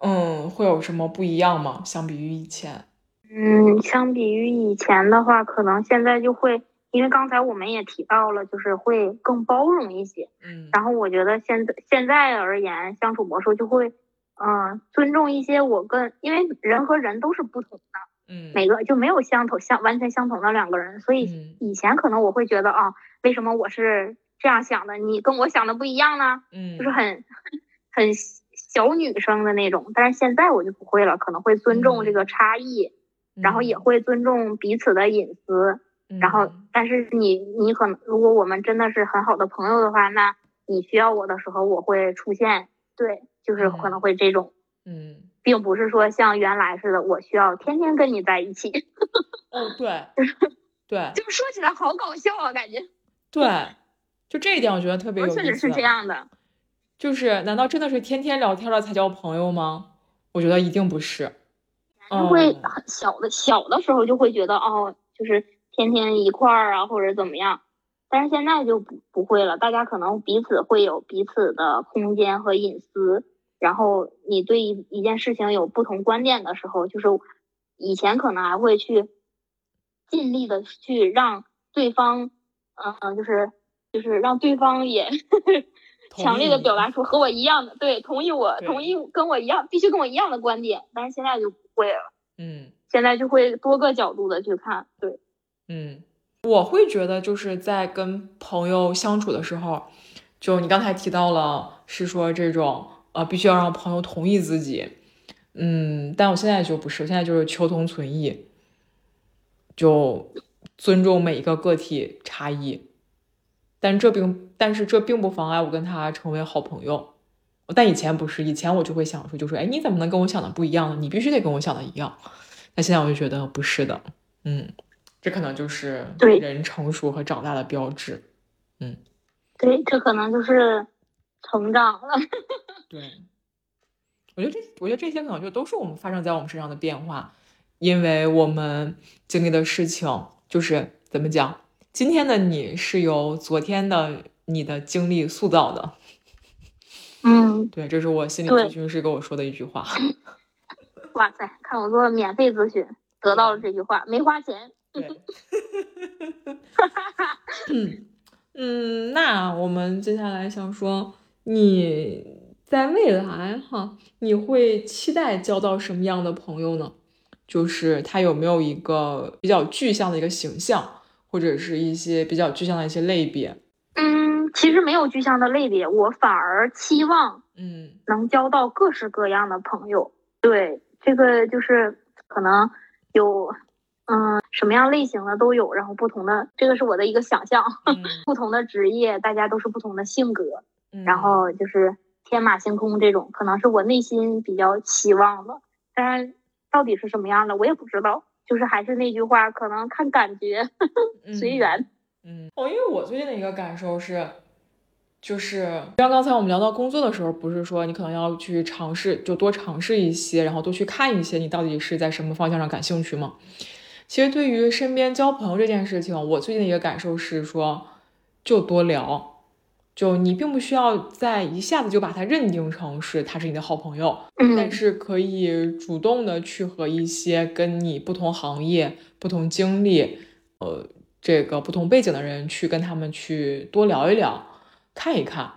嗯，会有什么不一样吗？相比于以前？嗯，相比于以前的话，可能现在就会，因为刚才我们也提到了，就是会更包容一些。嗯。然后我觉得现在现在而言，相处模式就会嗯，尊重一些我跟，因为人和人都是不同的，嗯，每个就没有相同相完全相同的两个人，所以以前可能我会觉得啊，为什么我是这样想的，你跟我想的不一样呢？嗯，就是很很小女生的那种，但是现在我就不会了，可能会尊重这个差异，然后也会尊重彼此的隐私，然后但是你你可能如果我们真的是很好的朋友的话，那你需要我的时候我会出现，对。就是可能会这种，嗯，并不是说像原来似的，我需要天天跟你在一起。哦，对，对，就说起来好搞笑啊，感觉。对，就这一点我觉得特别有意思。确实是这样的。就是，难道真的是天天聊天了才叫朋友吗？我觉得一定不是。就会很小的小的时候就会觉得哦，就是天天一块儿啊，或者怎么样。但是现在就不不会了，大家可能彼此会有彼此的空间和隐私。然后你对一一件事情有不同观点的时候，就是以前可能还会去尽力的去让对方，嗯，就是就是让对方也 强烈的表达出和我一样的对同意我同意跟我一样必须跟我一样的观点，但是现在就不会了，嗯，现在就会多个角度的去看，对，嗯，我会觉得就是在跟朋友相处的时候，就你刚才提到了是说这种。呃，必须要让朋友同意自己，嗯，但我现在就不是，现在就是求同存异，就尊重每一个个体差异，但这并但是这并不妨碍我跟他成为好朋友。但以前不是，以前我就会想说，就说，哎，你怎么能跟我想的不一样呢？你必须得跟我想的一样。那现在我就觉得不是的，嗯，这可能就是对人成熟和长大的标志，嗯，对，这可能就是成长了。对，我觉得这，我觉得这些可能就都是我们发生在我们身上的变化，因为我们经历的事情就是怎么讲，今天的你是由昨天的你的经历塑造的。嗯，对，这是我心理咨询师跟我说的一句话。哇塞，看我做免费咨询得到了这句话，没花钱。对。嗯 嗯，那我们接下来想说你。在未来哈，你会期待交到什么样的朋友呢？就是他有没有一个比较具象的一个形象，或者是一些比较具象的一些类别？嗯，其实没有具象的类别，我反而期望，嗯，能交到各式各样的朋友。对，这个就是可能有，嗯，什么样类型的都有，然后不同的，这个是我的一个想象。不同的职业，大家都是不同的性格，然后就是。天马行空这种可能是我内心比较期望的，但是到底是什么样的我也不知道。就是还是那句话，可能看感觉，随缘。嗯，哦，因为我最近的一个感受是，就是像刚才我们聊到工作的时候，不是说你可能要去尝试，就多尝试一些，然后多去看一些，你到底是在什么方向上感兴趣吗？其实对于身边交朋友这件事情，我最近的一个感受是说，就多聊。就你并不需要在一下子就把他认定成是他是你的好朋友，但是可以主动的去和一些跟你不同行业、不同经历、呃这个不同背景的人去跟他们去多聊一聊，看一看。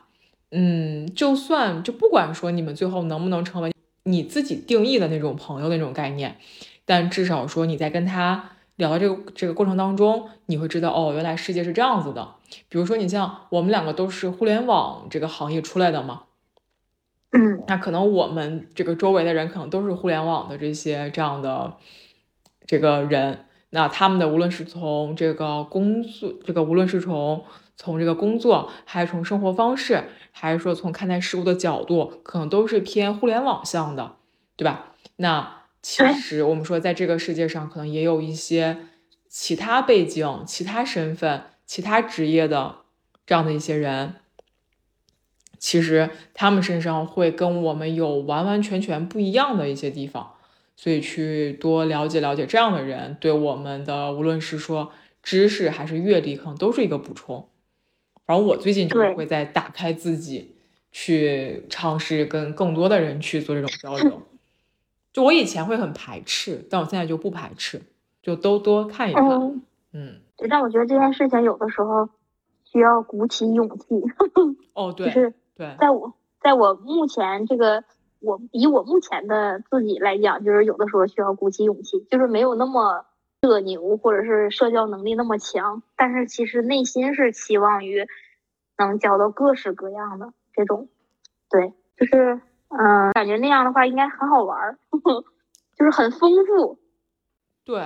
嗯，就算就不管说你们最后能不能成为你自己定义的那种朋友那种概念，但至少说你在跟他。聊到这个这个过程当中，你会知道哦，原来世界是这样子的。比如说，你像我们两个都是互联网这个行业出来的嘛，嗯，那可能我们这个周围的人可能都是互联网的这些这样的这个人，那他们的无论是从这个工作，这个无论是从从这个工作，还是从生活方式，还是说从看待事物的角度，可能都是偏互联网向的，对吧？那。其实我们说，在这个世界上，可能也有一些其他背景、其他身份、其他职业的这样的一些人。其实他们身上会跟我们有完完全全不一样的一些地方，所以去多了解了解这样的人，对我们的无论是说知识还是阅历，可能都是一个补充。然后我最近就会在打开自己，去尝试跟更多的人去做这种交流。就我以前会很排斥，但我现在就不排斥，就都多看一看。嗯，对，但我觉得这件事情有的时候需要鼓起勇气。哦，对，就是对，在我在我目前这个我以我目前的自己来讲，就是有的时候需要鼓起勇气，就是没有那么社牛或者是社交能力那么强，但是其实内心是期望于能交到各式各样的这种，对，就是嗯，感觉那样的话应该很好玩儿，就是很丰富。对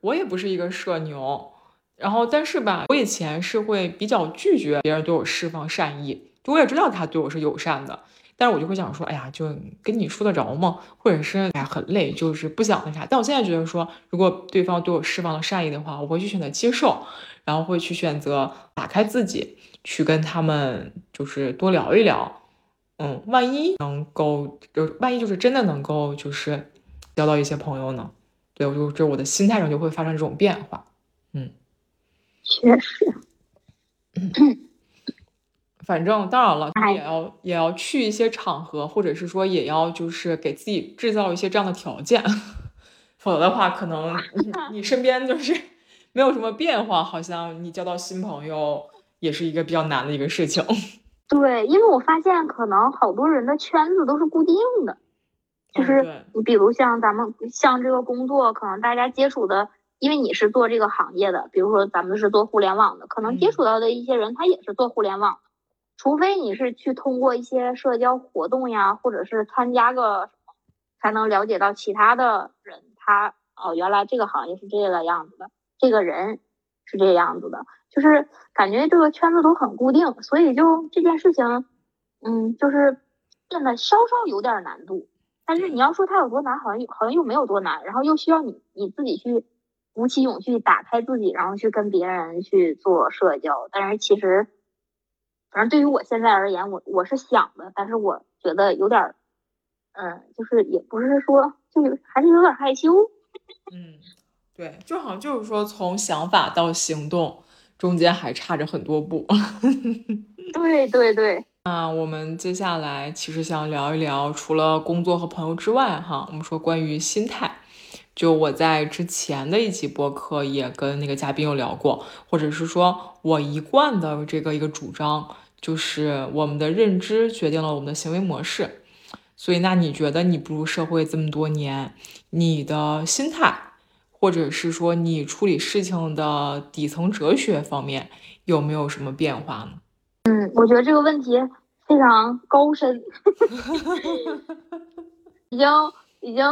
我也不是一个社牛，然后但是吧，我以前是会比较拒绝别人对我释放善意，就我也知道他对我是友善的。但是我就会想说，哎呀，就跟你说得着吗？或者是哎很累，就是不想那啥。但我现在觉得说，如果对方对我释放了善意的话，我会去选择接受，然后会去选择打开自己，去跟他们就是多聊一聊。嗯，万一能够，就万一就是真的能够就是交到一些朋友呢？对我就就我的心态上就会发生这种变化。嗯，确实。反正当然了，也要也要去一些场合，或者是说也要就是给自己制造一些这样的条件，否则的话，可能你你身边就是没有什么变化，好像你交到新朋友也是一个比较难的一个事情。对，因为我发现可能好多人的圈子都是固定的，就是你比如像咱们像这个工作，可能大家接触的，因为你是做这个行业的，比如说咱们是做互联网的，可能接触到的一些人他也是做互联网。除非你是去通过一些社交活动呀，或者是参加个什么，才能了解到其他的人，他哦，原来这个行业是这个样子的，这个人是这样子的，就是感觉这个圈子都很固定，所以就这件事情，嗯，就是变得稍稍有点难度。但是你要说它有多难，好像又好像又没有多难，然后又需要你你自己去鼓起勇气，打开自己，然后去跟别人去做社交。但是其实。反正对于我现在而言，我我是想的，但是我觉得有点，嗯，就是也不是说，就是还是有点害羞。嗯，对，就好像就是说，从想法到行动中间还差着很多步。对对对。那我们接下来其实想聊一聊，除了工作和朋友之外，哈，我们说关于心态。就我在之前的一期播客也跟那个嘉宾有聊过，或者是说我一贯的这个一个主张。就是我们的认知决定了我们的行为模式，所以那你觉得你步入社会这么多年，你的心态，或者是说你处理事情的底层哲学方面有没有什么变化呢？嗯，我觉得这个问题非常高深，已经已经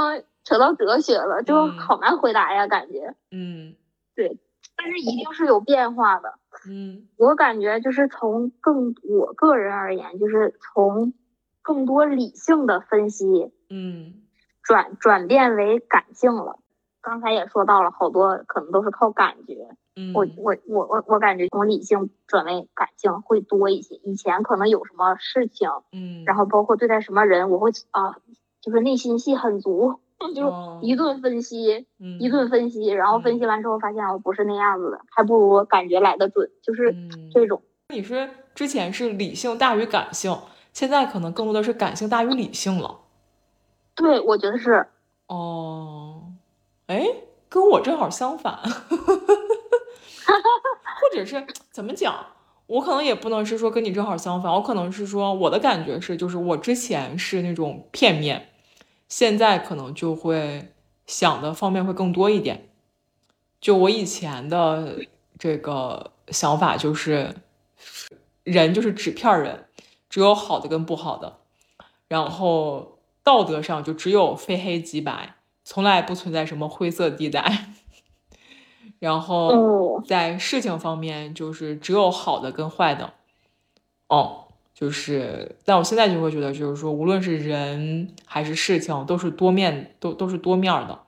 扯到哲学了，就好难回答呀，感觉。嗯，对，但是一定是有变化的。嗯，我感觉就是从更我个人而言，就是从更多理性的分析，嗯，转转变为感性了。刚才也说到了，好多可能都是靠感觉。嗯，我我我我我感觉从理性转为感性会多一些。以前可能有什么事情，嗯，然后包括对待什么人，我会啊，就是内心戏很足。就一顿分析，一顿分析，然后分析完之后发现我不是那样子的，还不如感觉来的准，就是这种。你是之前是理性大于感性，现在可能更多的是感性大于理性了。对，我觉得是。哦，哎，跟我正好相反，或者是怎么讲？我可能也不能是说跟你正好相反，我可能是说我的感觉是，就是我之前是那种片面。现在可能就会想的方面会更多一点。就我以前的这个想法就是，人就是纸片人，只有好的跟不好的，然后道德上就只有非黑即白，从来不存在什么灰色地带。然后在事情方面就是只有好的跟坏的。哦。就是，但我现在就会觉得，就是说，无论是人还是事情，都是多面，都都是多面的。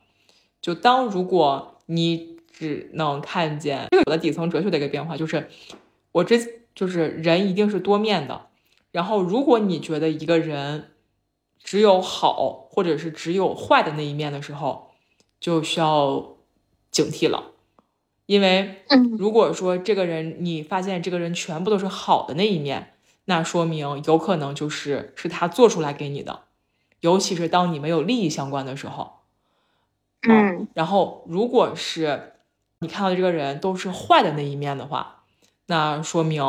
就当如果你只能看见这个的底层哲学的一个变化，就是我这就是人一定是多面的。然后，如果你觉得一个人只有好，或者是只有坏的那一面的时候，就需要警惕了。因为，如果说这个人你发现这个人全部都是好的那一面。那说明有可能就是是他做出来给你的，尤其是当你没有利益相关的时候。嗯，然后如果是你看到的这个人都是坏的那一面的话，那说明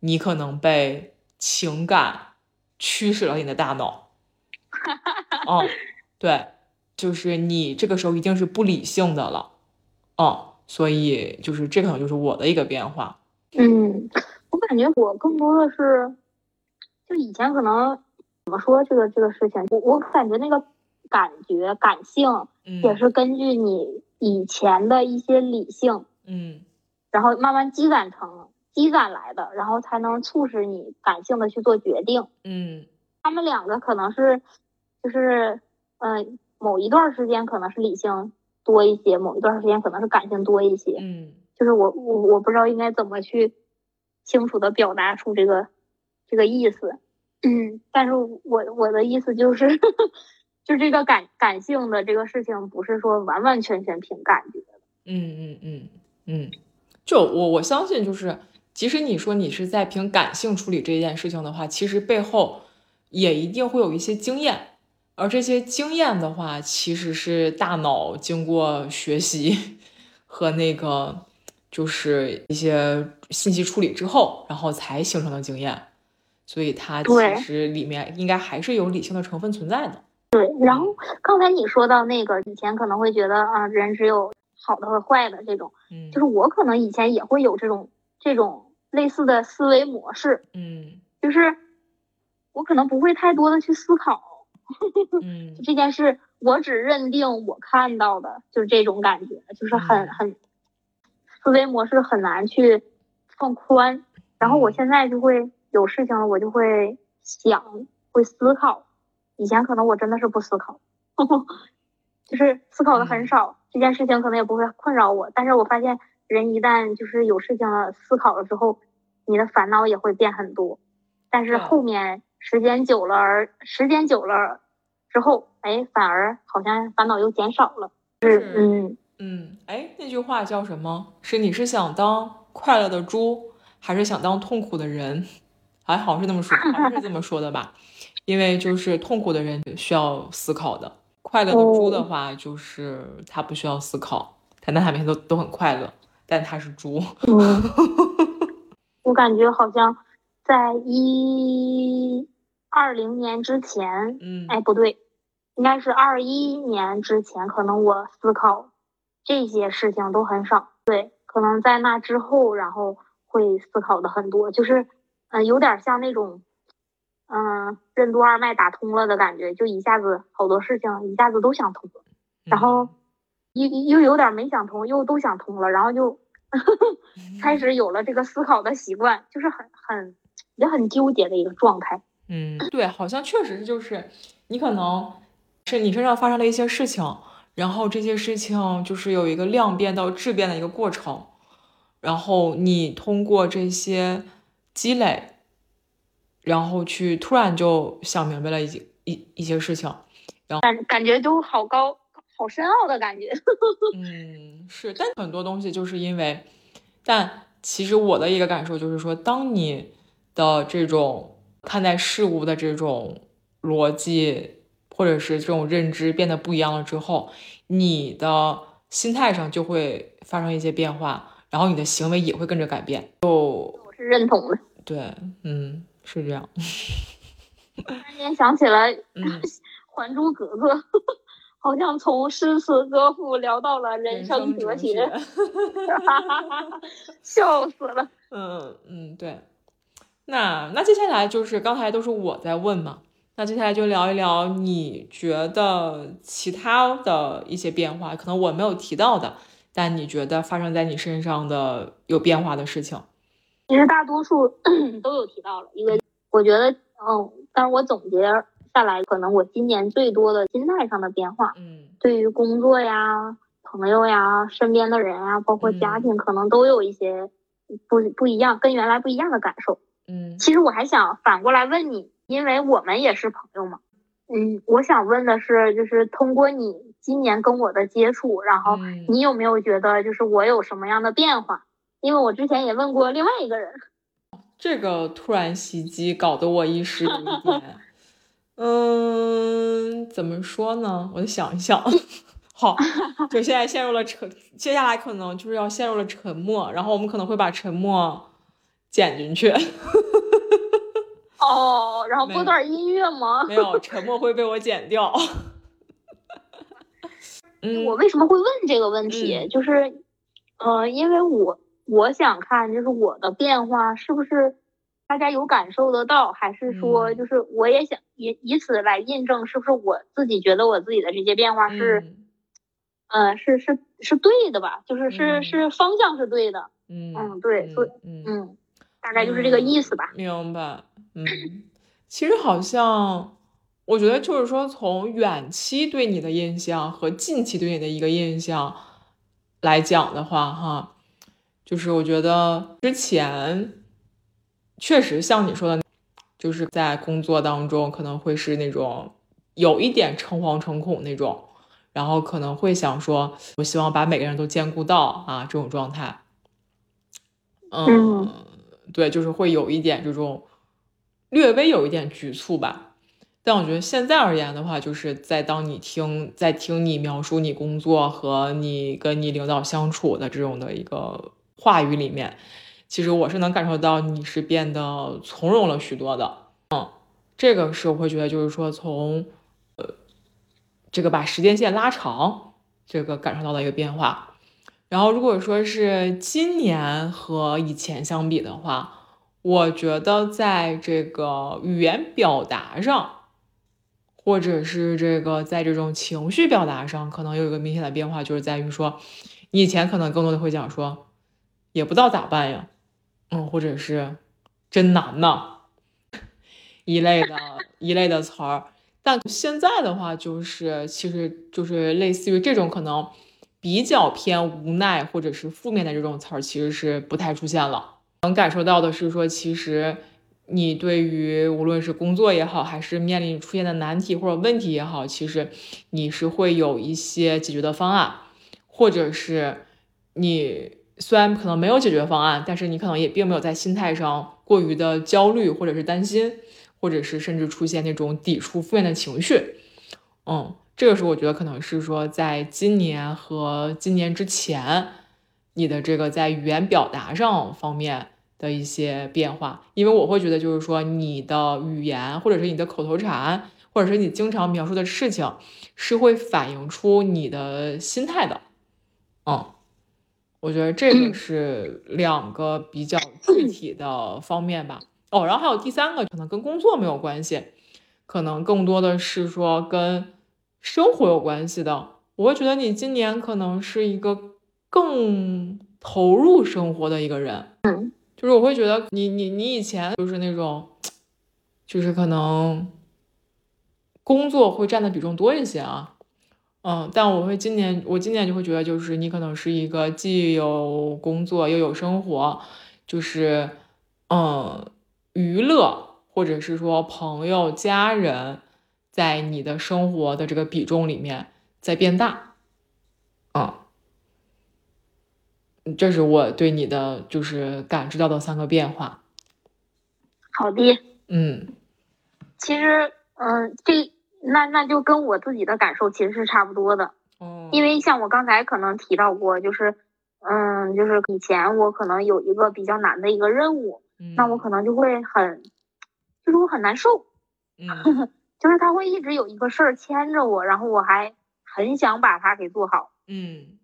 你可能被情感驱使了你的大脑。嗯，对，就是你这个时候一定是不理性的了，哦，所以就是这可能就是我的一个变化。嗯，我感觉我更多的是，就以前可能怎么说这个这个事情，我我感觉那个感觉感性也是根据你以前的一些理性，嗯，然后慢慢积攒成积攒来的，然后才能促使你感性的去做决定。嗯，他们两个可能是，就是嗯，某一段时间可能是理性多一些，某一段时间可能是感性多一些。嗯。就是我我我不知道应该怎么去清楚的表达出这个这个意思，嗯，但是我我的意思就是，就这个感感性的这个事情，不是说完完全全凭感觉的。嗯嗯嗯嗯，就我我相信，就是即使你说你是在凭感性处理这件事情的话，其实背后也一定会有一些经验，而这些经验的话，其实是大脑经过学习和那个。就是一些信息处理之后，然后才形成的经验，所以它其实里面应该还是有理性的成分存在的。对，然后刚才你说到那个以前可能会觉得啊，人只有好的和坏的这种，嗯，就是我可能以前也会有这种这种类似的思维模式，嗯，就是我可能不会太多的去思考，嗯，这件事我只认定我看到的，就是这种感觉，就是很很。思维模式很难去放宽，然后我现在就会有事情了，我就会想，会思考。以前可能我真的是不思考，就是思考的很少，这件事情可能也不会困扰我。但是我发现，人一旦就是有事情了，思考了之后，你的烦恼也会变很多。但是后面时间久了，而时间久了之后，哎，反而好像烦恼又减少了。是，嗯。嗯，哎，那句话叫什么？是你是想当快乐的猪，还是想当痛苦的人？还好是这么说，好像是这么说的吧？因为就是痛苦的人需要思考的，快乐的猪的话就是他不需要思考，他那他每天都都很快乐，但他是猪。我感觉好像在一二零年之前，嗯，哎，不对，应该是二一年之前，可能我思考。这些事情都很少，对，可能在那之后，然后会思考的很多，就是，嗯，有点像那种，嗯，任督二脉打通了的感觉，就一下子好多事情一下子都想通了，然后又又有点没想通，又都想通了，然后就 开始有了这个思考的习惯，就是很很也很纠结的一个状态。嗯，对，好像确实就是你可能是你身上发生了一些事情。然后这些事情就是有一个量变到质变的一个过程，然后你通过这些积累，然后去突然就想明白了一一一些事情，然后感感觉就好高好深奥的感觉。嗯，是，但很多东西就是因为，但其实我的一个感受就是说，当你的这种看待事物的这种逻辑。或者是这种认知变得不一样了之后，你的心态上就会发生一些变化，然后你的行为也会跟着改变。就我是认同的，对，嗯，是这样。突然间想起来，《还珠格格》，好像从诗词歌赋聊到了人生哲学，笑死了。嗯嗯，对。那那接下来就是刚才都是我在问嘛。那接下来就聊一聊，你觉得其他的一些变化，可能我没有提到的，但你觉得发生在你身上的有变化的事情，其实大多数 都有提到了。因为，我觉得，嗯，但是我总结下来，可能我今年最多的心态上的变化，嗯，对于工作呀、朋友呀、身边的人啊，包括家庭，可能都有一些不不一样，跟原来不一样的感受。嗯，其实我还想反过来问你。因为我们也是朋友嘛，嗯，我想问的是，就是通过你今年跟我的接触，然后你有没有觉得就是我有什么样的变化？因为我之前也问过另外一个人，这个突然袭击搞得我一时有一点，嗯，怎么说呢？我想一想，好，就现在陷入了沉，接下来可能就是要陷入了沉默，然后我们可能会把沉默剪进去。哦，然后播段音乐吗？没有，沉默会被我剪掉。嗯，我为什么会问这个问题？嗯就是，呃，因为我我想看，就是我的变化是不是大家有感受得到，还是说，嗯就是我也想以以此来印证，是不是我自己觉得我自己的这些变化是，嗯呃，是是是对的吧？就是是、嗯是方向是对的，嗯嗯对所以嗯嗯，大概就是这个意思吧。明白，嗯，其实好像，我觉得就是说，从远期对你的印象和近期对你的一个印象来讲的话，哈，就是我觉得之前确实像你说的，就是在工作当中可能会是那种有一点诚惶诚恐那种，然后可能会想说，我希望把每个人都兼顾到啊这种状态。嗯对，就是会有一点这种略微有一点局促吧。但我觉得现在而言的话，就是在当你听在听你描述你工作和你跟你领导相处的这种的一个话语里面，其实我是能感受到你是变得从容了许多的。嗯，这个是我会觉得就是说从呃这个把时间线拉长，这个感受到的一个变化。然后如果说是今年和以前相比的话，我觉得在这个语言表达上，或者是这个在这种情绪表达上，可能有一个明显的变化，就是在于说，你以前可能更多的会讲说，也不知道咋办呀，嗯，或者是真难呐 一类的一类的词儿。但现在的话，就是其实就是类似于这种可能比较偏无奈或者是负面的这种词儿，其实是不太出现了。能感受到的是说，其实你对于无论是工作也好，还是面临出现的难题或者问题也好，其实你是会有一些解决的方案，或者是你虽然可能没有解决方案，但是你可能也并没有在心态上过于的焦虑或者是担心，或者是甚至出现那种抵触负面的情绪。嗯，这个是我觉得可能是说，在今年和今年之前，你的这个在语言表达上方面的一些变化，因为我会觉得就是说，你的语言或者是你的口头禅，或者是你经常描述的事情，是会反映出你的心态的。嗯，我觉得这个是两个比较具体的方面吧。哦，然后还有第三个，可能跟工作没有关系，可能更多的是说跟生活有关系的。我会觉得你今年可能是一个更投入生活的一个人。嗯，就是我会觉得你你你以前就是那种，就是可能工作会占的比重多一些啊。嗯，但我会今年我今年就会觉得，就是你可能是一个既有工作又有生活，就是嗯娱乐或者是说朋友家人在你的生活的这个比重里面在变大，嗯，这是我对你的就是感知到的三个变化，好的，嗯。其实，嗯、这那那就跟我自己的感受其实是差不多的。哦，因为像我刚才可能提到过，就是，嗯，就是以前我可能有一个比较难的一个任务，那我可能就会很，就是我很难受，嗯 就是他会一直有一个事儿牵着我，然后我还很想把它给做好，嗯。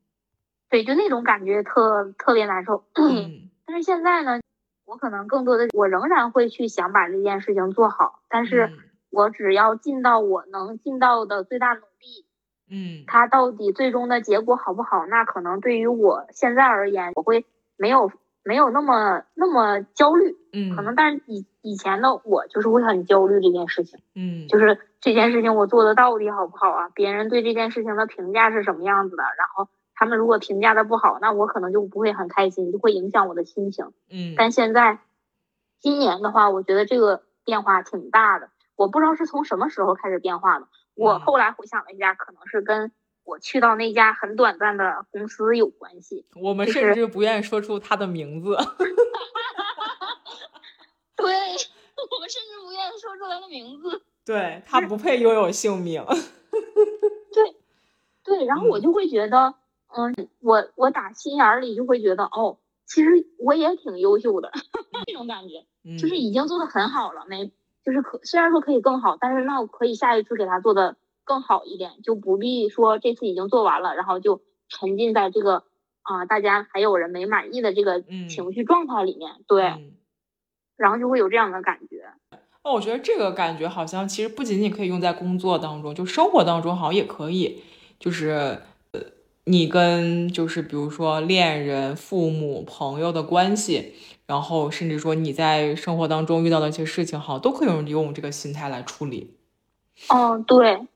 对，就那种感觉特特别难受。嗯。但是现在呢，我可能更多的，我仍然会去想把这件事情做好，但是我只要尽到我能尽到的最大努力，嗯。它到底最终的结果好不好，那可能对于我现在而言，我会没有没有那么那么焦虑，嗯，可能但是以以前的我就是会很焦虑这件事情，嗯就是这件事情我做的到底好不好啊？别人对这件事情的评价是什么样子的？然后他们如果评价的不好，那我可能就不会很开心，就会影响我的心情。嗯，但现在今年的话，我觉得这个变化挺大的。我不知道是从什么时候开始变化的。我嗯后来回想了一下，可能是跟我去到那家很短暂的公司有关系。我们甚至不愿意说出他的名字。对，我们甚至不愿意说出来的名字。对他不配拥有姓名。对，对然后我嗯就会觉得，嗯，我我打心眼儿里就会觉得，哦，其实我也挺优秀的，这种感觉。嗯就是已经做的很好了，没就是可虽然说可以更好，但是那我可以下一次给他做的更好一点，就不必说这次已经做完了，然后就沉浸在这个啊、大家还有人没满意的这个嗯情绪状态里面，对，嗯然后就会有这样的感觉。那我觉得这个感觉好像其实不仅仅可以用在工作当中，就生活当中好像也可以，就是呃，你跟就是比如说恋人、父母、朋友的关系，然后甚至说你在生活当中遇到的一些事情，好像都可以用用这个心态来处理。嗯，对，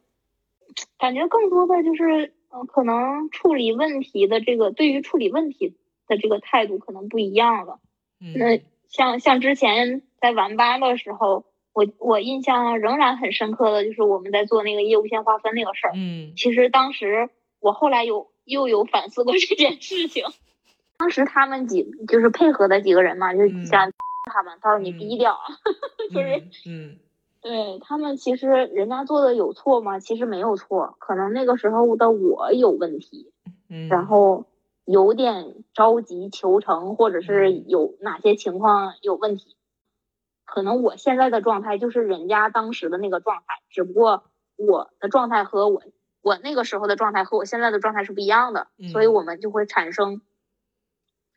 感觉更多的就是，嗯、可能处理问题的这个对于处理问题的这个态度可能不一样了。嗯那像像之前在玩吧的时候，我我印象仍然很深刻的就是我们在做那个业务线划分那个事儿。嗯其实当时我后来有又有反思过 这件事情。当时他们几就是配合的几个人嘛，就想他们，他说你嗯低调啊，就是嗯 对他们其实人家做的有错吗？其实没有错，可能那个时候的我有问题，嗯，然后有点着急求成，或者是嗯有哪些情况有问题。可能我现在的状态就是人家当时的那个状态，只不过我的状态和我我那个时候的状态和我现在的状态是不一样的，所以嗯我们就会产生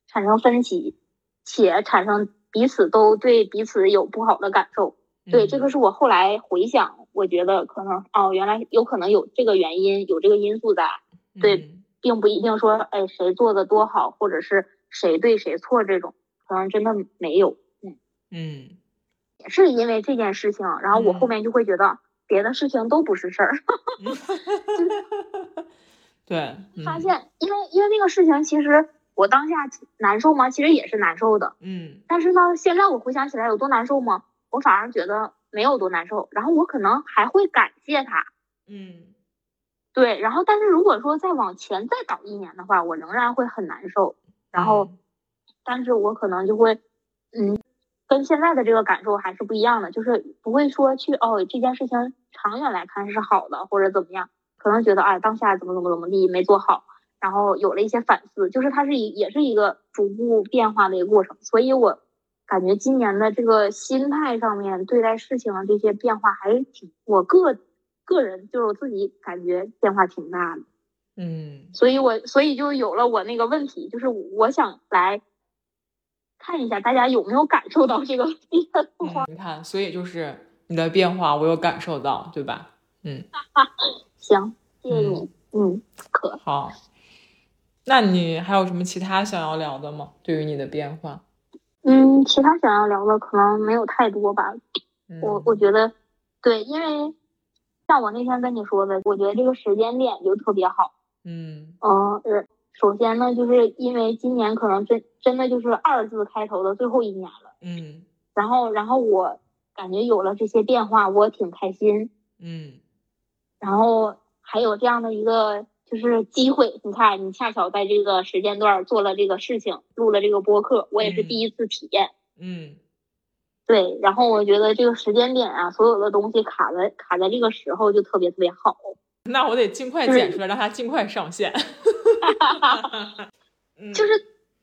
产生分歧，且产生彼此都对彼此有不好的感受。对，这个是我后来回想，我觉得可能哦，原来有可能有这个原因，有这个因素在，对嗯并不一定说哎谁做的多好，或者是谁对谁错这种，可能真的没有。嗯，嗯也是因为这件事情，然后我后嗯面就会觉得别的事情都不是事儿，嗯，对，嗯发现因为因为那个事情其实我当下难受吗？其实也是难受的，嗯但是呢，现在我回想起来有多难受吗？我反而觉得没有多难受，然后我可能还会感谢他。嗯对，然后但是如果说再往前再倒一年的话，我仍然会很难受。然后，嗯但是我可能就会，嗯，跟现在的这个感受还是不一样的，就是不会说去哦这件事情长远来看是好的或者怎么样，可能觉得哎当下怎么怎么怎么地没做好，然后有了一些反思，就是它是一也是一个逐步变化的一个过程。所以我感觉今年的这个心态上面对待事情的这些变化还是挺，我个个人就是我自己感觉变化挺大的。嗯所以我所以就有了我那个问题，就是我想来看一下大家有没有感受到这个变化。嗯，你看，所以就是你的变化，我有感受到，对吧？嗯，行，谢谢你，嗯，可好。那你还有什么其他想要聊的吗？对于你的变化，嗯，其他想要聊的可能没有太多吧。嗯、我我觉得，对，因为像我那天跟你说的，我觉得这个时间点就特别好。嗯嗯，呃，首先呢，就是因为今年可能真真的就是二字开头的最后一年了，嗯然后然后我感觉有了这些变化，我挺开心。嗯然后还有这样的一个就是机会，你看，你恰巧在这个时间段做了这个事情，录了这个播客，我也是嗯第一次体验。嗯对，然后我觉得这个时间点啊，所有的东西卡在卡在这个时候就特别特别好。那我得尽快剪出来，让它尽快上线。嗯就是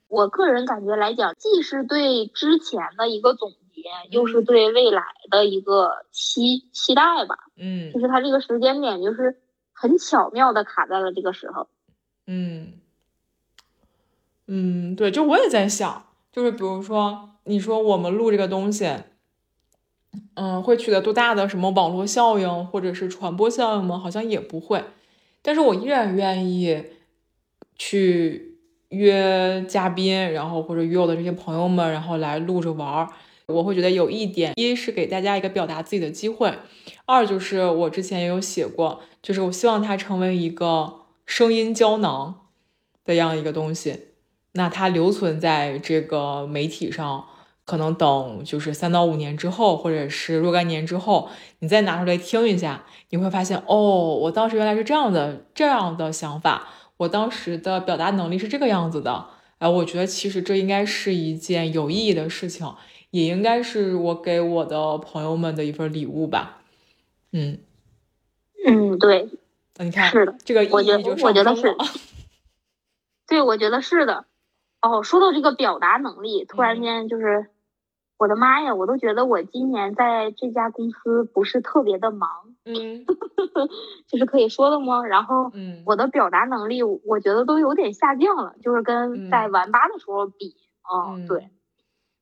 我个人感觉来讲，既是对之前的一个总结，又是嗯对未来的一个期期待吧。嗯就是它这个时间点，就是很巧妙的卡在了这个时候。嗯嗯，对，就我也在想，就是比如说，你说我们录这个东西，嗯，会取得多大的什么网络效应或者是传播效应吗？好像也不会，但是我依然愿意去约嘉宾，然后或者约我的这些朋友们，然后来录着玩儿。我会觉得有一点，一是给大家一个表达自己的机会，二就是我之前也有写过，就是我希望它成为一个声音胶囊的样一个东西。那它留存在这个媒体上，可能等就是三到五年之后，或者是若干年之后，你再拿出来听一下，你会发现，哦，我当时原来是这样的这样的想法，我当时的表达能力是这个样子的。哎，我觉得其实这应该是一件有意义的事情，也应该是我给我的朋友们的一份礼物吧。嗯，嗯，对，那你看是的，这个意我觉义就我觉得是上升了。对，我觉得是的。哦，说到这个表达能力，突然嗯间就是我的妈呀，我都觉得我今年在这家公司不是特别的忙，嗯。就是可以说的吗？然后嗯，我的表达能力，我觉得都有点下降了，就是跟在嗯玩吧的时候比，嗯，嗯对，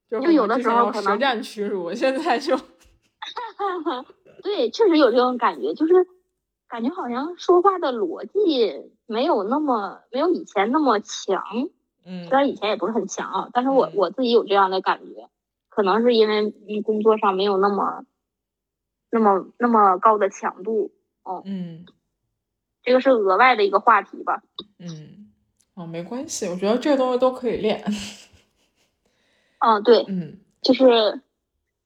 就就有的时候可能舌战屈辱，现在就 对，确实有这种感觉，就是感觉好像说话的逻辑没有那么没有以前那么强，嗯。虽然以前也不是很强啊，但是我嗯。我自己有这样的感觉，可能是因为你工作上没有那么那么那么高的强度，哦嗯这个是额外的一个话题吧。嗯，哦，没关系，我觉得这个东西都可以练。嗯，对，嗯就是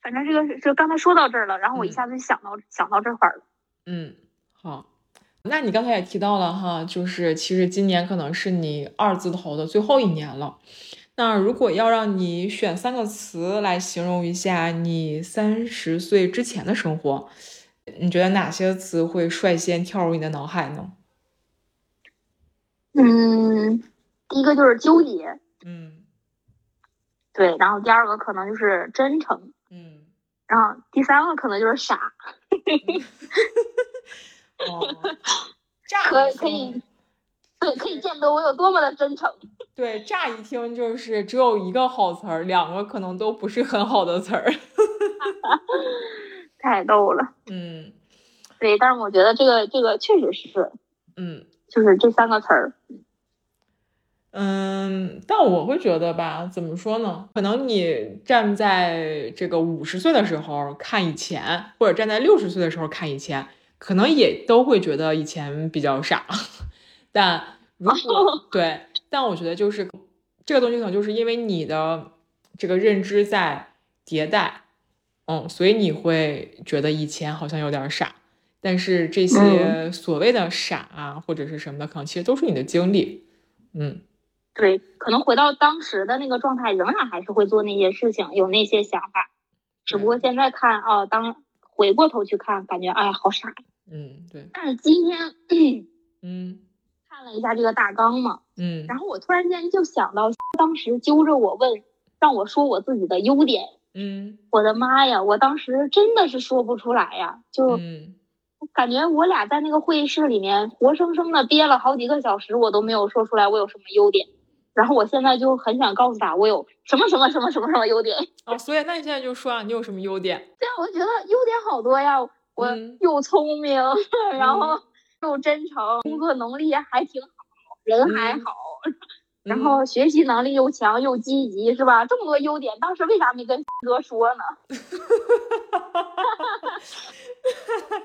反正这个是就刚才说到这儿了，然后我一嗯下子想到、想到这块儿了。嗯，好。那你刚才也提到了哈，就是其实今年可能是你二字头的最后一年了。那如果要让你选三个词来形容一下你三十岁之前的生活，你觉得哪些词会率先跳入你的脑海呢？嗯，第一个就是纠结，嗯。对，然后第二个可能就是真诚，嗯，然后第三个可能就是傻，哦，乍可可以，对，可以见得我有多么的真诚。对，乍一听就是只有一个好词儿，两个可能都不是很好的词儿。太逗了，嗯对，但是我觉得这个这个确实是，嗯就是这三个词儿，嗯，但我会觉得吧，怎么说呢？可能你站在这个五十岁的时候看以前，或者站在六十岁的时候看以前，可能也都会觉得以前比较傻。但如果对，但我觉得就是这个东西，可能就是因为你的这个认知在迭代，嗯，所以你会觉得以前好像有点傻。但是这些所谓的傻啊，或者是什么的，可能其实都是你的经历，嗯。对，可能回到当时的那个状态，仍然还是会做那些事情，有那些想法，只不过现在看啊，当回过头去看，感觉哎呀好傻。嗯，对，但是今天嗯看了一下这个大纲嘛，嗯。然后我突然间就想到，当时揪着我问，让我说我自己的优点，嗯。我的妈呀，我当时真的是说不出来呀，就嗯。感觉我俩在那个会议室里面活生生的憋了好几个小时，我都没有说出来我有什么优点。然后我现在就很想告诉他，我有什么什么什么什么什么优点。哦，所以那你现在就说啊，你有什么优点？对啊，我觉得优点好多呀，我嗯。又聪明，然后又真诚，工作能力还挺好，人还嗯好，然嗯后学习能力又强又积极，是吧？这么多优点，当时为啥没跟 哥说呢？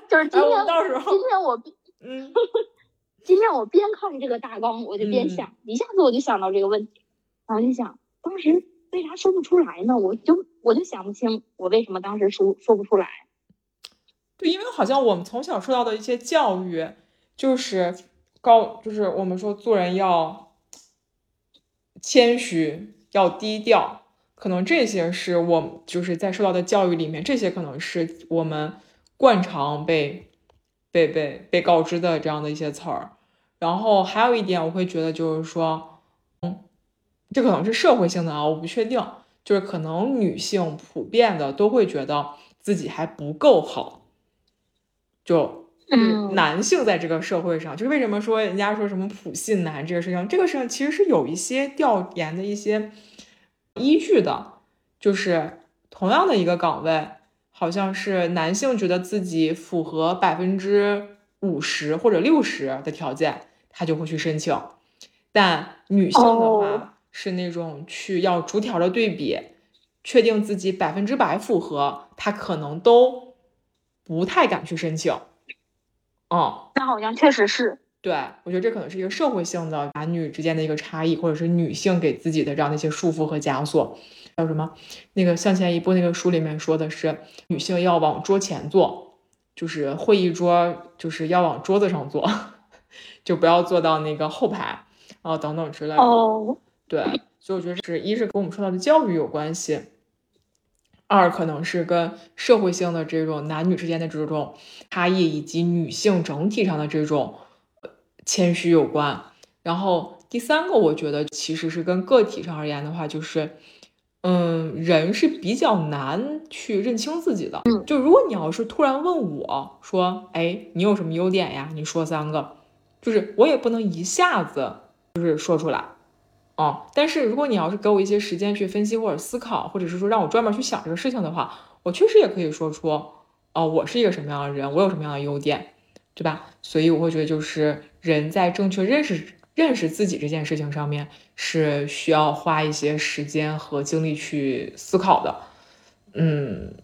就是今天，们到时候今天我嗯 今天我边看这个大纲，我就边嗯想，一下子我就想到这个问题，然后就想，当时为啥说不出来呢？我就我就想不清，我为什么当时说说不出来。对，因为好像我们从小受到的一些教育，就是高，就是我们说做人要谦虚，要低调，可能这些是我就是在受到的教育里面，这些可能是我们惯常被被被被告知的这样的一些词儿。然后还有一点，我会觉得就是说，嗯，这可能是社会性的啊，我不确定，就是可能女性普遍的都会觉得自己还不够好。就男性在这个社会上，就是为什么说人家说什么普信男这个事情，这个事情其实是有一些调研的一些依据的，就是同样的一个岗位，好像是男性觉得自己符合百分之五十或者六十的条件，他就会去申请，但女性的话哦。是那种去要逐条的对比，确定自己百分之百符合，他可能都不太敢去申请。嗯，那好像确实是，对，我觉得这可能是一个社会性的男女之间的一个差异，或者是女性给自己的这样的一些束缚和枷锁。还有什么？那个向前一步那个书里面说的是，女性要往桌前坐，就是会议桌就是要往桌子上坐，就不要坐到那个后排啊等等之类的。哦，对，所以我觉得是一是跟我们受到的教育有关系，二可能是跟社会性的这种男女之间的这种差异，以及女性整体上的这种呃谦虚有关。然后第三个，我觉得其实是跟个体上而言的话，就是嗯，人是比较难去认清自己的。嗯，就如果你要是突然问我说，哎，你有什么优点呀？你说三个，就是我也不能一下子就是说出来。哦，但是如果你要是给我一些时间去分析或者思考，或者是说让我专门去想这个事情的话，我确实也可以说出，哦，我是一个什么样的人，我有什么样的优点，对吧？所以我会觉得，就是人在正确认识认识自己这件事情上面，是需要花一些时间和精力去思考的，嗯，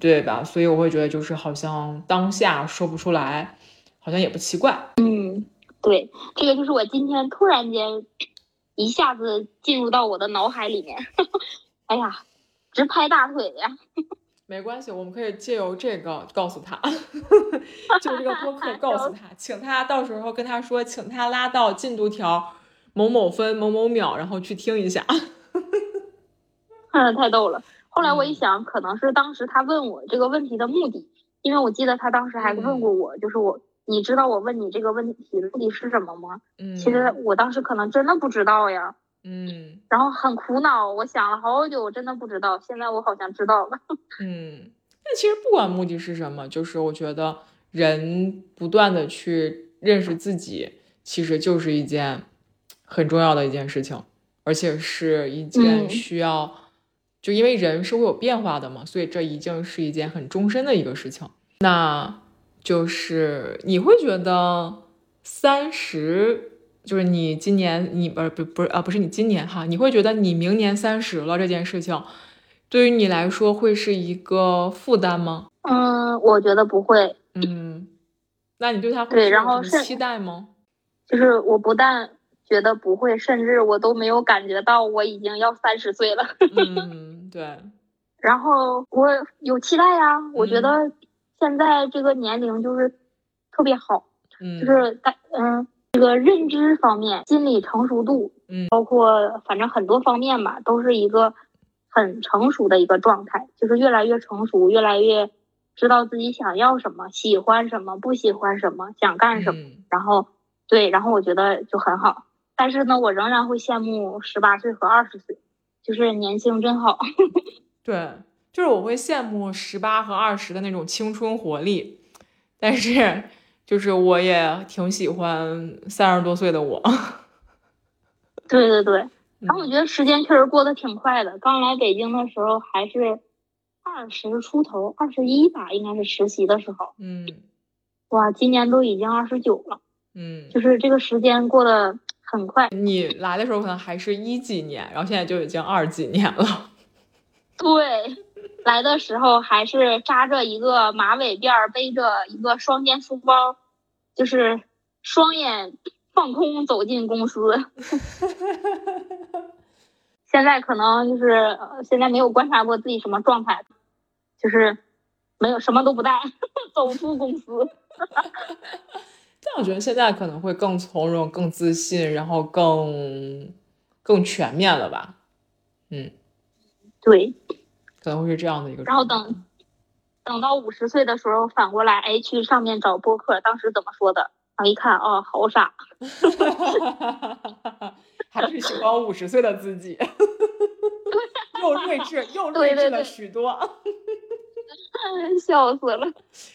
对吧？所以我会觉得，就是好像当下说不出来，好像也不奇怪。嗯，对，这个就是我今天突然间。一下子进入到我的脑海里面，哎呀，直拍大腿呀！没关系，我们可以借由这个告诉他，就这个播客告诉他，请他到时候跟他说，请他拉到进度条某某分某某秒，然后去听一下。嗯，太逗了。后来我一想，可能是当时他问我这个问题的目的，因为我记得他当时还问过我，就是我。你知道我问你这个问题目的是什么吗？嗯，其实我当时可能真的不知道呀。嗯，然后很苦恼，我想了好久，我真的不知道。现在我好像知道了。嗯，那其实不管目的是什么，就是我觉得人不断的去认识自己，其实就是一件很重要的一件事情，而且是一件需要，就因为人是会有变化的嘛，所以这一定是一件很终身的一个事情。那。就是你会觉得三十，就是你今年你不是不不是啊不是你今年哈，你会觉得你明年三十了这件事情，对于你来说会是一个负担吗？嗯，我觉得不会。嗯，那你对他对然后是期待吗？就是我不但觉得不会，甚至我都没有感觉到我已经要三十岁了。嗯，对。然后我有期待呀，我觉得。现在这个年龄就是特别好，嗯，就是大嗯，这个认知方面、心理成熟度，嗯，包括反正很多方面吧，都是一个很成熟的一个状态，就是越来越成熟，越来越知道自己想要什么、喜欢什么、不喜欢什么、想干什么。然后对，然后我觉得就很好。但是呢，我仍然会羡慕十八岁和二十岁，就是年轻真好。对。就是我会羡慕十八和二十的那种青春活力，但是就是我也挺喜欢三十多岁的我。对对对，然后我觉得时间确实过得挺快的。刚来北京的时候还是二十出头，二十一吧，应该是实习的时候。嗯，哇，今年都已经二十九了。嗯，就是这个时间过得很快。你来的时候可能还是一几年，然后现在就已经二几年了。对。来的时候还是扎着一个马尾辫，背着一个双肩书包，就是双眼放空走进公司。现在可能就是现在没有观察过自己什么状态，就是没有什么都不带走出公司。但我觉得现在可能会更从容、更自信，然后更更全面了吧？嗯，对。可能会是这样的一个，然后等等到五十岁的时候反过来，哎，去上面找播客，当时怎么说的？然后一看，哦，好傻，还是喜欢五十岁的自己，又睿智又睿智了许多，笑死了，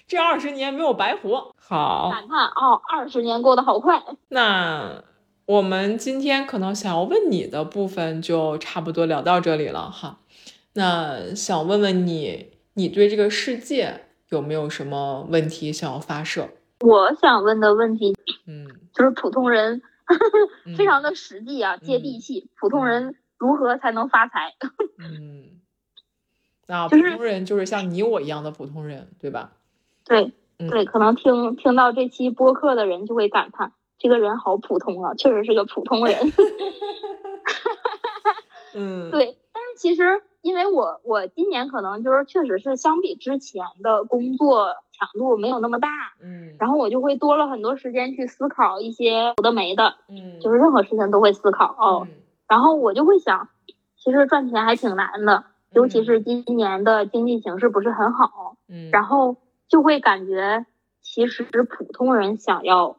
这二十年没有白活，好感叹哦，二十年过得好快。那我们今天可能想要问你的部分就差不多聊到这里了哈。那想问问你，你对这个世界有没有什么问题想要发射？我想问的问题，嗯，就是普通人，非常的实际啊，接地气。普通人如何才能发财？嗯，那普通人就是像你我一样的普通人，对吧？对，对，可能听听到这期播客的人就会感叹，这个人好普通啊，确实是个普通人。嗯，对，但是其实。因为我我今年可能就是确实是相比之前的工作强度没有那么大，嗯，然后我就会多了很多时间去思考一些有的没的，嗯，就是任何事情都会思考哦，然后我就会想，其实赚钱还挺难的，尤其是今年的经济形势不是很好，嗯，然后就会感觉其实普通人想要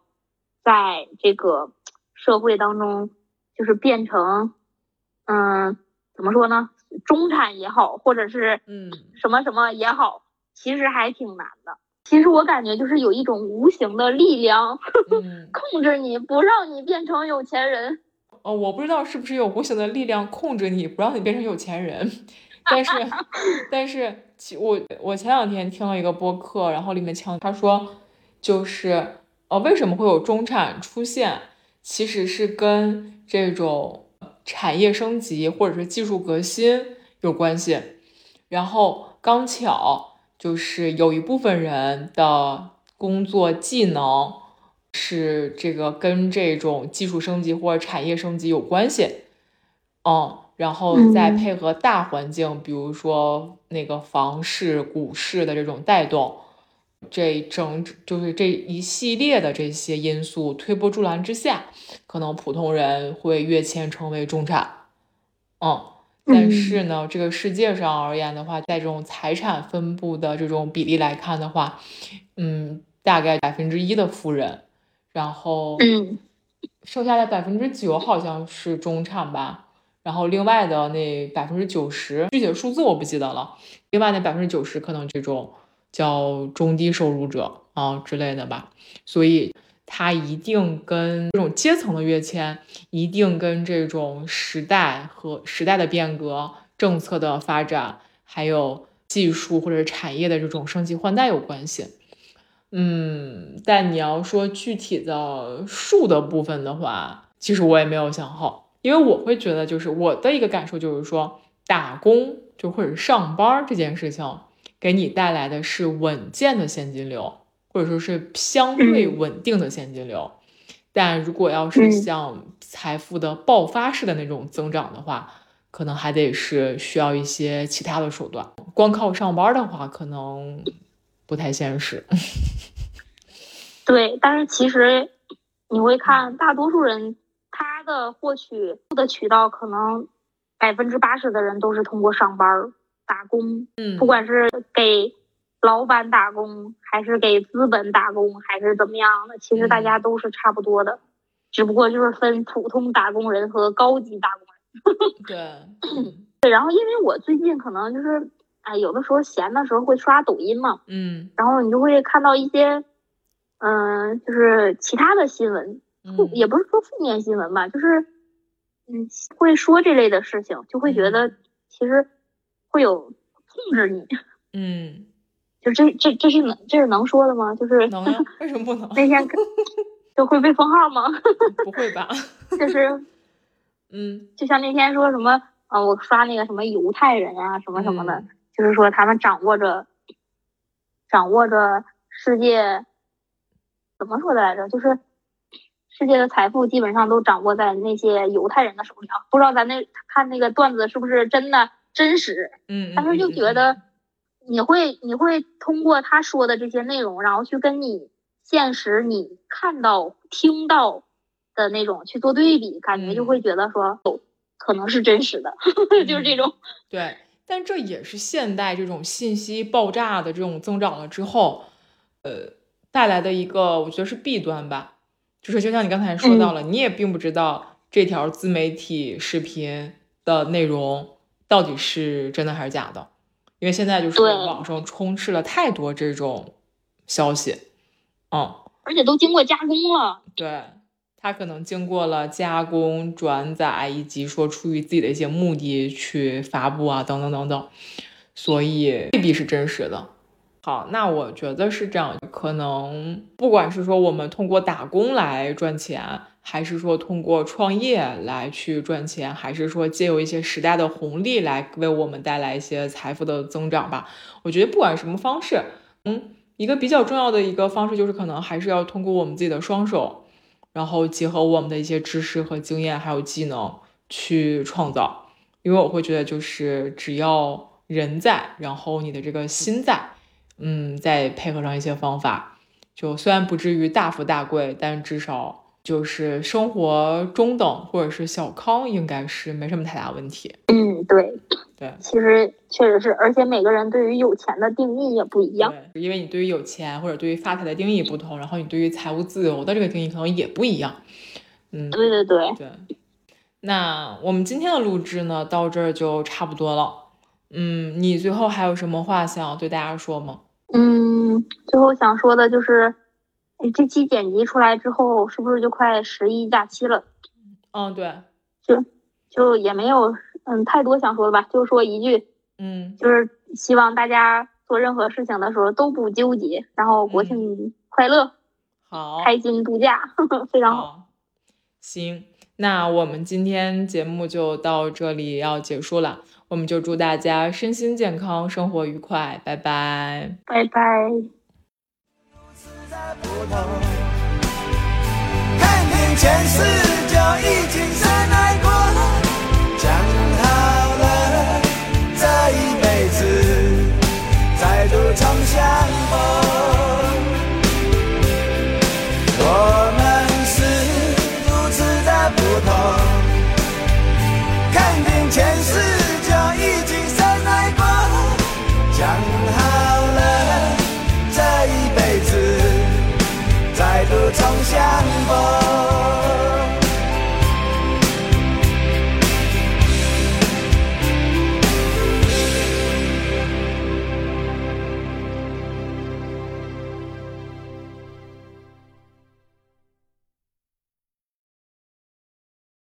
在这个社会当中就是变成，嗯，怎么说呢？中产也好，或者是嗯什么什么也好，其实还挺难的。其实我感觉就是有一种无形的力量 嗯，控制你，不让你变成有钱人。哦，我不知道是不是有无形的力量控制你，不让你变成有钱人，但是 但是其我我前两天听了一个播客，然后里面强他说就是呃为什么会有中产出现，其实是跟这种产业升级或者是技术革新有关系，然后刚巧就是有一部分人的工作技能是这个跟这种技术升级或者产业升级有关系，嗯，然后再嗯。配合大环境，比如说那个房市、股市的这种带动，这整就是这一系列的这些因素推波助澜之下，可能普通人会跃迁成为中产，嗯。但嗯是呢，这个世界上而言的话，在这种财产分布的这种比例来看的话，嗯，大概百分之一的富人，然后嗯剩下的百分之九好像是中产吧，然后另外的那百分之九十，具体的数字我不记得了，另外那百分之九十可能这种叫中低收入者啊之类的吧，所以它一定跟这种阶层的跃迁，一定跟这种时代和时代的变革、政策的发展，还有技术或者产业的这种升级换代有关系。嗯，但你要说具体的数的部分的话，其实我也没有想好，因为我会觉得，就是我的一个感受就是说，打工就或者上班这件事情，给你带来的是稳健的现金流，或者说是相对稳定的现金流。但如果要是嗯像财富的爆发式的那种增长的话，可能还得是需要一些其他的手段。光靠上班的话，可能不太现实。对，但是其实你会看，大多数人他的获取的渠道，可能百分之八十的人都是通过上班儿打工，嗯。不管是给老板打工，还是给资本打工，还是怎么样的，其实大家都是差不多的，只不过就是分普通打工人和高级打工人。对，对，然后因为我最近可能就是，哎，有的时候闲的时候会刷抖音嘛，嗯。然后你就会看到一些，嗯、就是其他的新闻，也不是说负面新闻吧，就是，嗯，会说这类的事情，就会觉得其实会有控制你，嗯，就这这这是能这是能说的吗？就是能呀？为什么不能？那天 就会被封号吗？不会吧？就是嗯就像那天说什么，呃，我刷那个什么犹太人啊什么什么的，嗯就是说他们掌握着掌握着世界，怎么说的来着？就是世界的财富基本上都掌握在那些犹太人的手里啊。不知道咱那看那个段子是不是真的真实？嗯，但是就觉嗯得你会你会通过他说的这些内容，然后去跟你现实你看到听到的那种去做对比，感觉就会觉得说，哦，可能是真实的，就是这种。对，但这也是现代这种信息爆炸的这种增长了之后，呃，带来的一个我觉得是弊端吧。就是就像你刚才说到了，你也并不知道这条自媒体视频的内容到底是真的还是假的，因为现在就是对网上充斥了太多这种消息，嗯。而且都经过加工了。对，它可能经过了加工、转载，以及说出于自己的一些目的去发布啊，等等等等，所以未必是真实的。好，那我觉得是这样，可能不管是说我们通过打工来赚钱，还是说通过创业来去赚钱，还是说借由一些时代的红利来为我们带来一些财富的增长吧，我觉得不管什么方式，嗯。一个比较重要的一个方式就是，可能还是要通过我们自己的双手，然后结合我们的一些知识和经验，还有技能去创造。因为我会觉得，就是只要人在，然后你的这个心在，嗯，再配合上一些方法，就虽然不至于大富大贵，但至少就是生活中等或者是小康，应该是没什么太大问题。嗯，对，对，其实确实是，而且每个人对于有钱的定义也不一样。对，因为你对于有钱或者对于发财的定义不同，然后你对于财务自由的这个定义可能也不一样。嗯，对对对，对。那我们今天的录制呢，到这儿就差不多了。嗯，你最后还有什么话想要对大家说吗？嗯，最后想说的就是，这期剪辑出来之后，是不是就快十一假期了？嗯，对，就就也没有嗯太多想说的吧，就说一句，嗯，就是希望大家做任何事情的时候都不纠结，然后国庆快乐，好，开心度假，非常好。行，那我们今天节目就到这里要结束了。我们就祝大家身心健康，生活愉快，拜拜，拜拜。前世，就已经深爱过，讲好了，这一辈子再度重相逢。